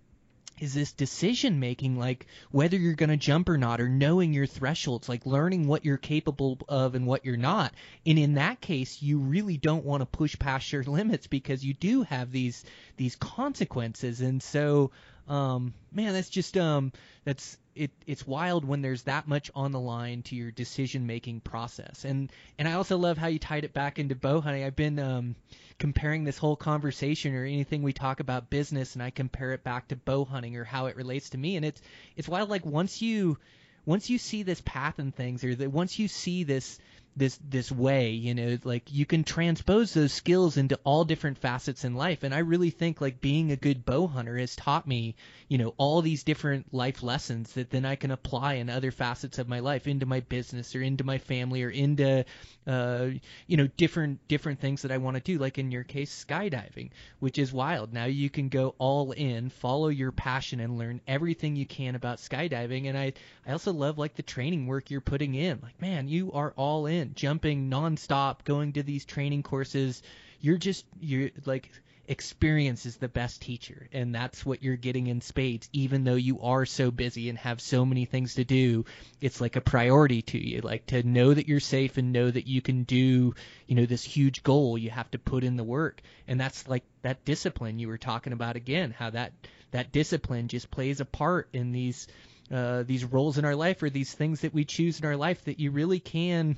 is this decision making like whether you're going to jump or not or knowing your thresholds like learning what you're capable of and what you're not and in that case you really don't want to push past your limits because you do have these these consequences and so um, man, that's just um, that's it. It's wild when there's that much on the line to your decision making process. And and I also love how you tied it back into bow hunting. I've been um, comparing this whole conversation or anything we talk about business, and I compare it back to bow hunting or how it relates to me. And it's it's wild. Like once you once you see this path and things, or that once you see this this this way you know like you can transpose those skills into all different facets in life. And i really think like being a good bow hunter has taught me you know all these different life lessons that then i can apply in other facets of my life into my business or into my family or into uh you know different different things that i want to do like in your case skydiving which is wild. Now you can go all in follow your passion and learn everything you can about skydiving. And i i also love like the training work you're putting in. Like man you are all in jumping nonstop, going to these training courses. You're just you're like experience is the best teacher and that's what you're getting in spades. Even though you are so busy and have so many things to do it's like a priority to you. Like to know that you're safe and know that you can do you know this huge goal you have to put in the work. And that's like that discipline you were talking about again how that that discipline just plays a part in these uh, these roles in our life or these things that we choose in our life that you really can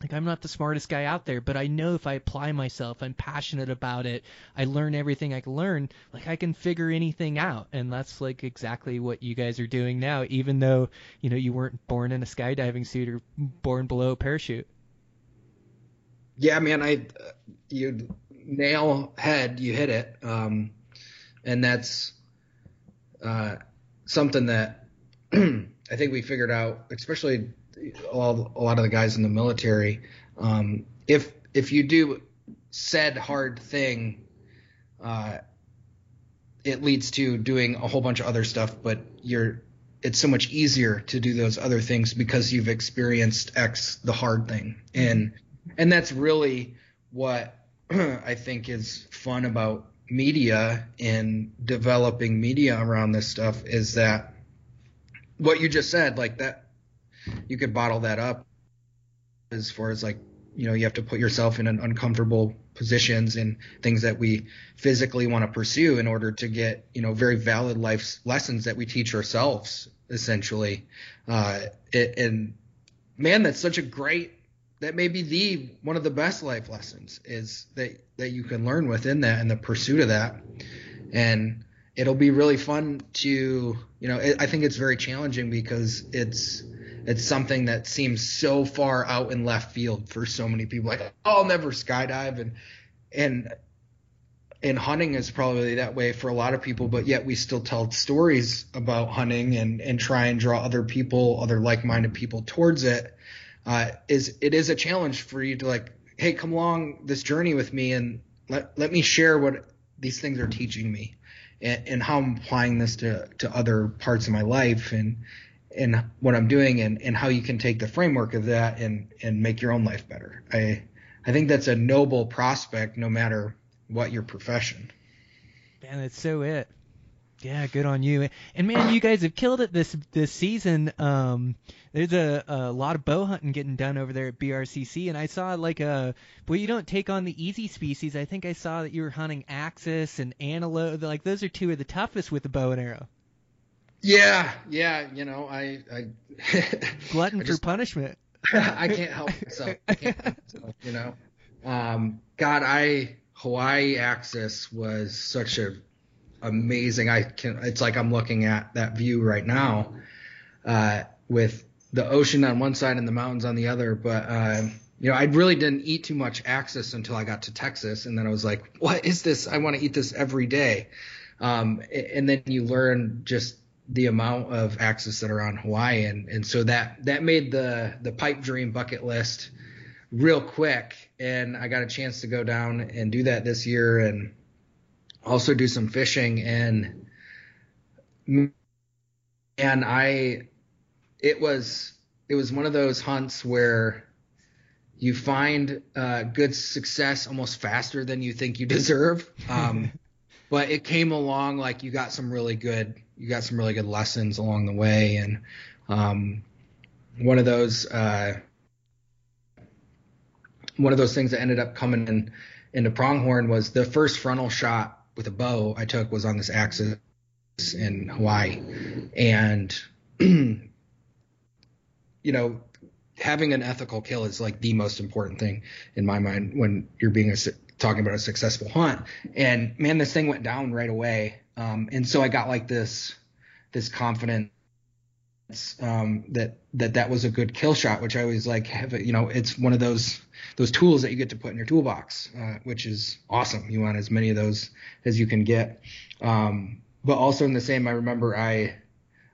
like I'm not the smartest guy out there, but I know if I apply myself, I'm passionate about it, I learn everything I can learn, like I can figure anything out. And that's like exactly what you guys are doing now, even though, you know, you weren't born in a skydiving suit or born below a parachute. Yeah, man, I you nail head, you hit it. Um and that's uh something that I think we figured out, especially all, a lot of the guys in the military, um, if if you do said hard thing, uh, it leads to doing a whole bunch of other stuff. But you're it's so much easier to do those other things because you've experienced X the hard thing, and and that's really what I think is fun about media and developing media around this stuff is that what you just said, like that you could bottle that up as far as like you know you have to put yourself in an uncomfortable positions and things that we physically want to pursue in order to get you know very valid life lessons that we teach ourselves essentially. Uh, it, and man that's such a great that may be the one of the best life lessons is that that you can learn within that and the pursuit of that. And it'll be really fun to you know it, i think it's very challenging because it's it's something that seems so far out in left field for so many people. Like, I'll never skydive, and and and hunting is probably that way for a lot of people. But yet we still tell stories about hunting and and try and draw other people, other like-minded people towards it. Uh, is it is a challenge for you to like, hey, come along this journey with me and let let me share what these things are teaching me and, and how I'm applying this to to other parts of my life and in what I'm doing and, and how you can take the framework of that and, and make your own life better. I I think that's a noble prospect no matter what your profession. Man, that's so it. Yeah, good on you. And man, you guys have killed it this this season. Um, there's a, a lot of bow hunting getting done over there at BRCC, and I saw like a well, you don't take on the easy species. I think I saw that you were hunting axis and antelope. Like those are two of the toughest with the bow and arrow. Yeah, yeah, you know, I, I glutton I just, for punishment. I can't help myself. I can't help myself, you know. Um, God, I Hawaii Axis was such a amazing. I can. It's like I'm looking at that view right now, uh, with the ocean on one side and the mountains on the other. But uh, you know, I really didn't eat too much Axis until I got to Texas, and then I was like, "What is this? I want to eat this every day." Um, and then you learn just the amount of axis that are on Hawaii, and and so that that made the the pipe dream bucket list real quick, and I got a chance to go down and do that this year, and also do some fishing, and and I it was it was one of those hunts where you find uh, good success almost faster than you think you deserve. Um, but it came along like you got some really good you got some really good lessons along the way, and um, one of those uh, one of those things that ended up coming in into pronghorn was the first frontal shot with a bow I took was on this axis in Hawaii, and you know, having an ethical kill is like the most important thing in my mind when you're being a, talking about a successful hunt. And man, this thing went down right away. Um, and so I got like this this confidence um, that that that was a good kill shot, which I always like have. You know, it's one of those those tools that you get to put in your toolbox, uh, which is awesome. You want as many of those as you can get. Um, but also in the same, I remember I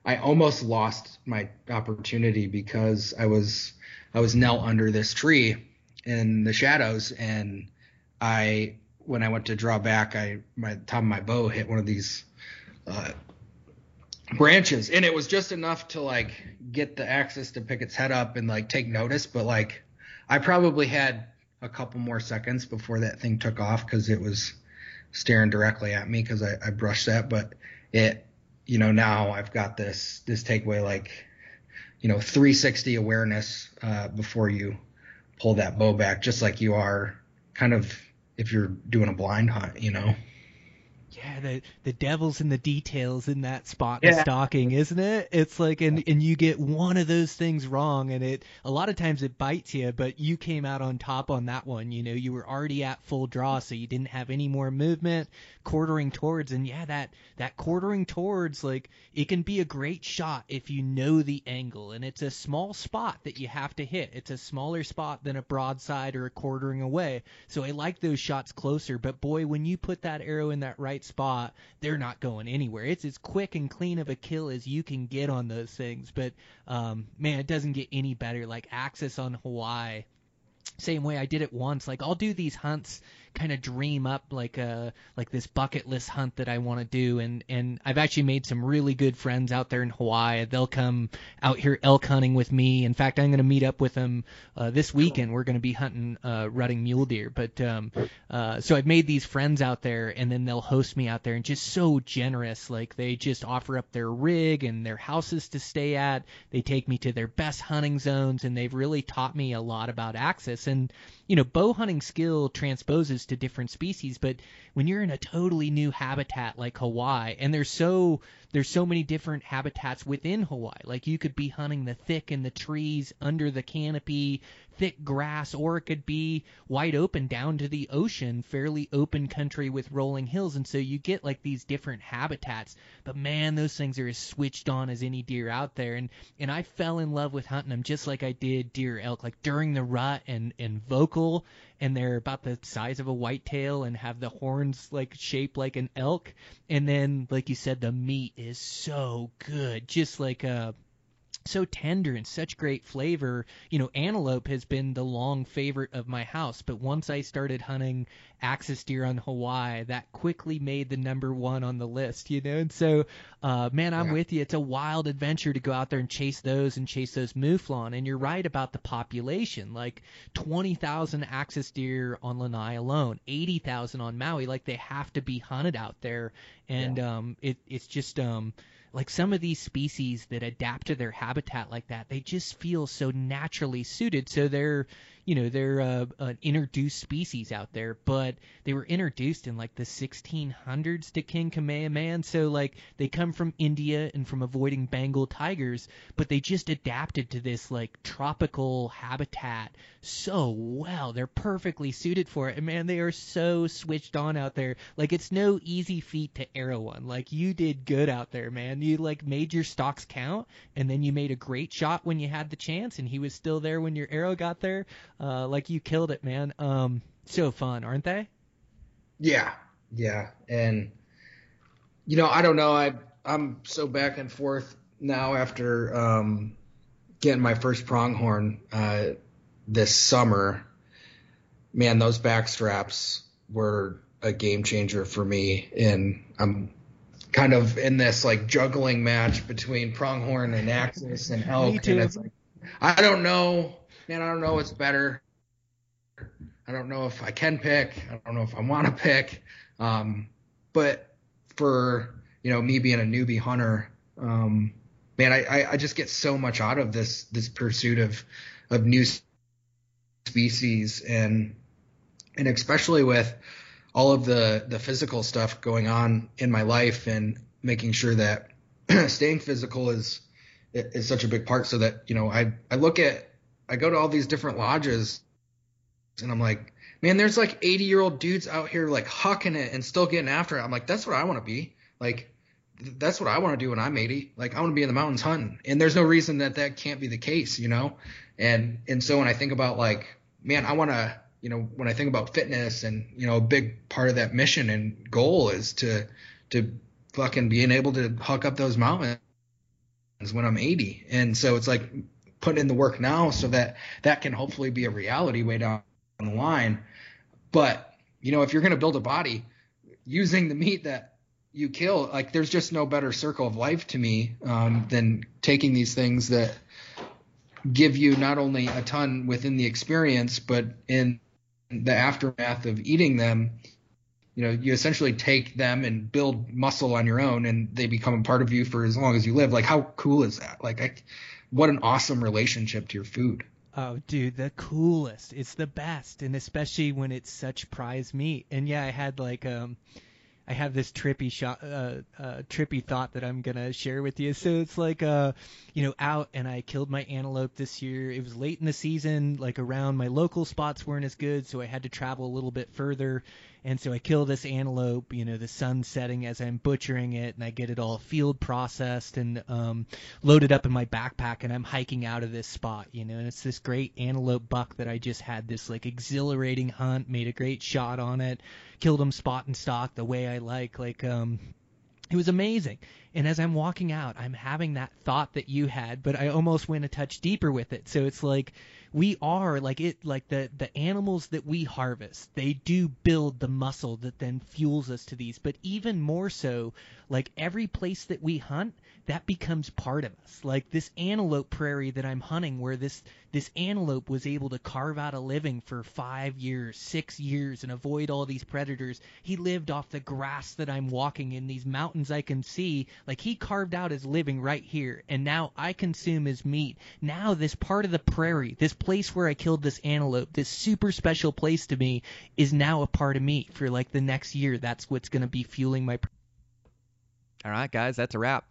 I almost lost my opportunity because I was I was knelt under this tree in the shadows, and I when I went to draw back, I my top of my bow hit one of these uh, branches, and it was just enough to like get the axis to pick its head up and like take notice, but like I probably had a couple more seconds before that thing took off because it was staring directly at me because I, I brushed that, but it you know now I've got this this takeaway like you know 360 awareness uh, before you pull that bow back, just like you are kind of if you're doing a blind hunt, you know. Yeah, the the devil's in the details in that spot Yeah. and stalking, isn't it? It's like and and you get one of those things wrong and it a lot of times it bites you, but you came out on top on that one, you know, you were already at full draw so you didn't have any more movement quartering towards and yeah, that that quartering towards like it can be a great shot if you know the angle and it's a small spot that you have to hit. It's a smaller spot than a broadside or a quartering away. So I like those shots closer, but boy, when you put that arrow in that right spot, they're not going anywhere. It's as quick and clean of a kill as you can get on those things. But um, man, it doesn't get any better. Like Axis on Hawaii, same way I did it once. Like I'll do these hunts, kind of dream up like a like this bucket list hunt that I want to do, and and I've actually made some really good friends out there in Hawaii. They'll come out here elk hunting with me. In fact, I'm going to meet up with them uh, this weekend. We're going to be hunting uh, rutting mule deer. But um, uh, so I've made these friends out there, and then they'll host me out there, and just so generous. Like they just offer up their rig and their houses to stay at. They take me to their best hunting zones, and they've really taught me a lot about access. And you know, bow hunting skill transposes to different species, but when you're in a totally new habitat like Hawaii, and there's so there's so many different habitats within Hawaii. Like you could be hunting the thick in the trees under the canopy, thick grass, or it could be wide open down to the ocean, fairly open country with rolling hills. And so you get like these different habitats. But man, those things are as switched on as any deer out there. And and I fell in love with hunting them just like I did deer elk, like during the rut and and vocal and they're about the size of a whitetail and have the horns like shaped like an elk. And then, like you said, the meat is so good, just like uh so tender and such great flavor. You know, antelope has been the long favorite of my house, but once I started hunting axis deer on Hawaii, that quickly made the number one on the list, you know? And so, uh, man, I'm Yeah. with you. It's a wild adventure to go out there and chase those and chase those mouflon. And you're right about the population. Like 20,000 axis deer on Lanai alone, 80,000 on Maui. Like they have to be hunted out there. And, um, it, it's just, um, like some of these species that adapt to their habitat like that, they just feel so naturally suited. So they're, you know, they're uh, an introduced species out there, but they were introduced in like the 1600s to King Kamehameha. So like they come from India and from avoiding Bengal tigers, but they just adapted to this like tropical habitat so well. They're perfectly suited for it. And man, they are so switched on out there. Like it's no easy feat to arrow one. Like you did good out there, man. You like made your stocks count and then you made a great shot when you had the chance and he was still there when your arrow got there. Uh like you killed it, man. Um so fun, aren't they? Yeah, yeah, and you know, I don't know. I I'm so back and forth now after um, getting my first pronghorn uh, this summer. Man, those back straps were a game changer for me, and I'm kind of in this like juggling match between pronghorn and axis and elk, and it's like I don't know, man. I don't know what's better. I don't know if I can pick. I don't know if I want to pick. Um, but for you know me being a newbie hunter, um, man, I, I, just get so much out of this this pursuit of of new species and and especially with all of the the physical stuff going on in my life and making sure that staying physical is is such a big part. So that you know, I I look at I go to all these different lodges, and I'm like, man, there's like 80 year old dudes out here like hucking it and still getting after it. I'm like, that's what I want to be. Like, that's what I want to do when I'm 80. Like, I want to be in the mountains hunting, and there's no reason that that can't be the case, you know. And and so when I think about like, man, I want to, you know, when I think about fitness and you know, a big part of that mission and goal is to to fucking being able to huck up those mountains when I'm 80. And so it's like putting in the work now so that that can hopefully be a reality way down the line. But you know, if you're going to build a body using the meat that you kill, like there's just no better circle of life to me um, than taking these things that give you not only a ton within the experience, but in the aftermath of eating them, you know, you essentially take them and build muscle on your own, and they become a part of you for as long as you live. Like, how cool is that? Like, I, what an awesome relationship to your food. Oh, dude, the coolest. It's the best, and especially when it's such prize meat. And yeah, I had like um, I have this trippy shot, uh, uh, trippy thought that I'm gonna share with you. So it's like, uh, you know, out and I killed my antelope this year. It was late in the season, like around my local spots weren't as good, so I had to travel a little bit further. And so I kill this antelope, you know, the sun's setting as I'm butchering it, and I get it all field processed and um, loaded up in my backpack, and I'm hiking out of this spot, you know, and it's this great antelope buck that I just had this like exhilarating hunt, made a great shot on it, killed him spot and stock the way I like, like um, it was amazing. And as I'm walking out, I'm having that thought that you had, but I almost went a touch deeper with it. So it's like we are like it like the the animals that we harvest they do build the muscle that then fuels us to these. But even more so like every place that we hunt that becomes part of us like this antelope prairie that i'm hunting where this this antelope was able to carve out a living for five years six years and avoid all these predators he lived off the grass that i'm walking in these mountains i can see like he carved out his living right here and now i consume his meat now this part of the prairie this place where I killed this antelope, this super special place to me, is now a part of me for like the next year. That's what's going to be fueling my. All right, guys, that's a wrap.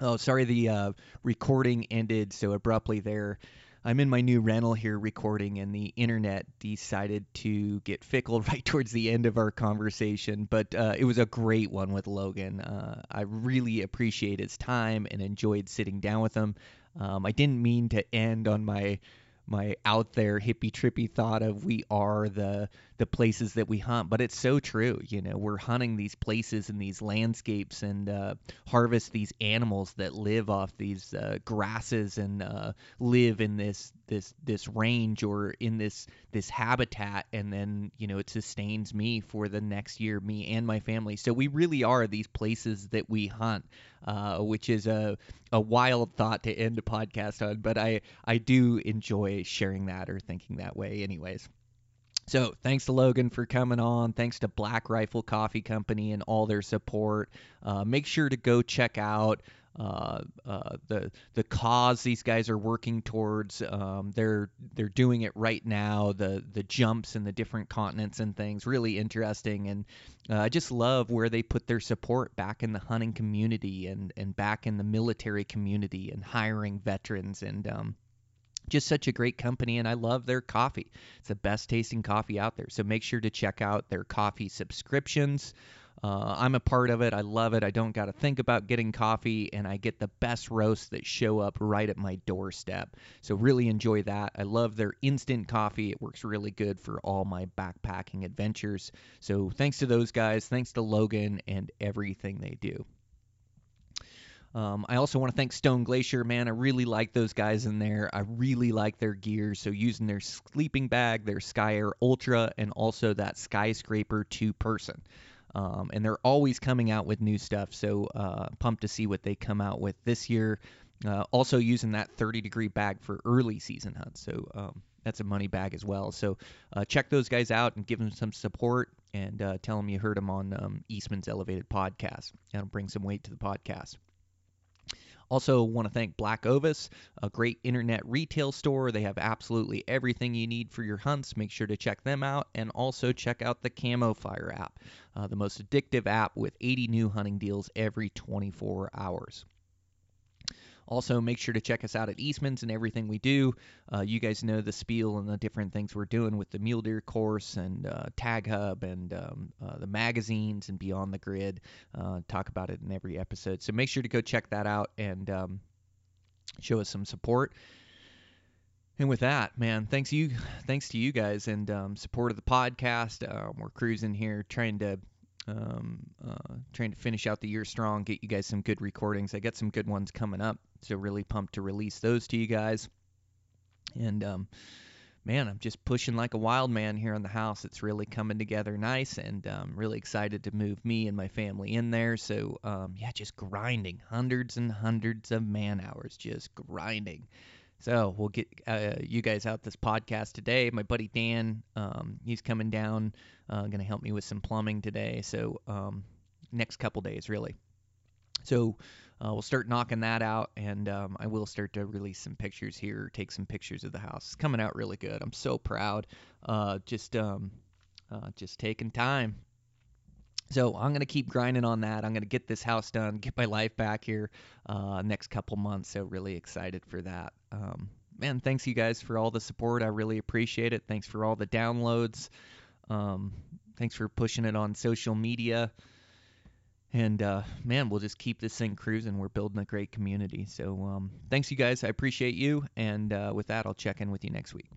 Oh, sorry, the uh, recording ended so abruptly there. I'm in my new rental here recording, and the internet decided to get fickle right towards the end of our conversation. But uh, it was a great one with Logan. Uh, I really appreciate his time and enjoyed sitting down with him. Um, I didn't mean to end on my my out there hippie trippy thought of we are the the places that we hunt but it's so true you know we're hunting these places and these landscapes and uh, harvest these animals that live off these uh, grasses and uh, live in this this this range or in this this habitat. And then you know it sustains me for the next year me and my family. So we really are these places that we hunt uh, which is a a wild thought to end a podcast on but I I do enjoy sharing that or thinking that way anyways so thanks to Logan for coming on. Thanks to Black Rifle Coffee Company and all their support. Uh, make sure to go check out uh, uh, the the cause these guys are working towards. Um, they're they're doing it right now. The the jumps and the different continents and things really interesting. And uh, I just love where they put their support back in the hunting community and and back in the military community and hiring veterans and um, just such a great company and I love their coffee. It's the best tasting coffee out there. So make sure to check out their coffee subscriptions. Uh, I'm a part of it. I love it. I don't got to think about getting coffee, and I get the best roasts that show up right at my doorstep. So, really enjoy that. I love their instant coffee. It works really good for all my backpacking adventures. So, thanks to those guys. Thanks to Logan and everything they do. Um, I also want to thank Stone Glacier, man. I really like those guys in there. I really like their gear. So using their sleeping bag, their Sky Air Ultra, and also that Skyscraper two person. Um, and they're always coming out with new stuff. So uh, pumped to see what they come out with this year. Uh, also using that 30 degree bag for early season hunts. So um, that's a money bag as well. So uh, check those guys out and give them some support and uh, tell them you heard them on um, Eastman's Elevated podcast. That'll bring some weight to the podcast. Also, want to thank Black Ovis, a great internet retail store. They have absolutely everything you need for your hunts. Make sure to check them out. And also check out the Camo Fire app, uh, the most addictive app with 80 new hunting deals every 24 hours. Also, make sure to check us out at Eastman's and everything we do. Uh, you guys know the spiel and the different things we're doing with the Mule Deer course and uh, Tag Hub and um, uh, the magazines and Beyond the Grid. Uh, talk about it in every episode. So make sure to go check that out and um, show us some support. And with that, man, thanks you, thanks to you guys and um, support of the podcast. Um, we're cruising here, trying to um, uh, trying to finish out the year strong, get you guys some good recordings. I got some good ones coming up, so really pumped to release those to you guys. And um, man, I'm just pushing like a wild man here in the house. It's really coming together nice, and um, really excited to move me and my family in there. So um, yeah, just grinding, hundreds and hundreds of man hours, just grinding. So we'll get uh, you guys out this podcast today. My buddy Dan, um, he's coming down, uh, going to help me with some plumbing today. So um, next couple days, really. So uh, we'll start knocking that out, and um, I will start to release some pictures here, take some pictures of the house. It's coming out really good. I'm so proud. Uh, just um, uh, just taking time. So I'm gonna keep grinding on that. I'm gonna get this house done, get my life back here uh, next couple months. So really excited for that. Um, man, thanks you guys for all the support. I really appreciate it. Thanks for all the downloads. Um, thanks for pushing it on social media. And uh, man, we'll just keep this thing cruising. We're building a great community. So um, thanks you guys. I appreciate you. And uh, with that, I'll check in with you next week.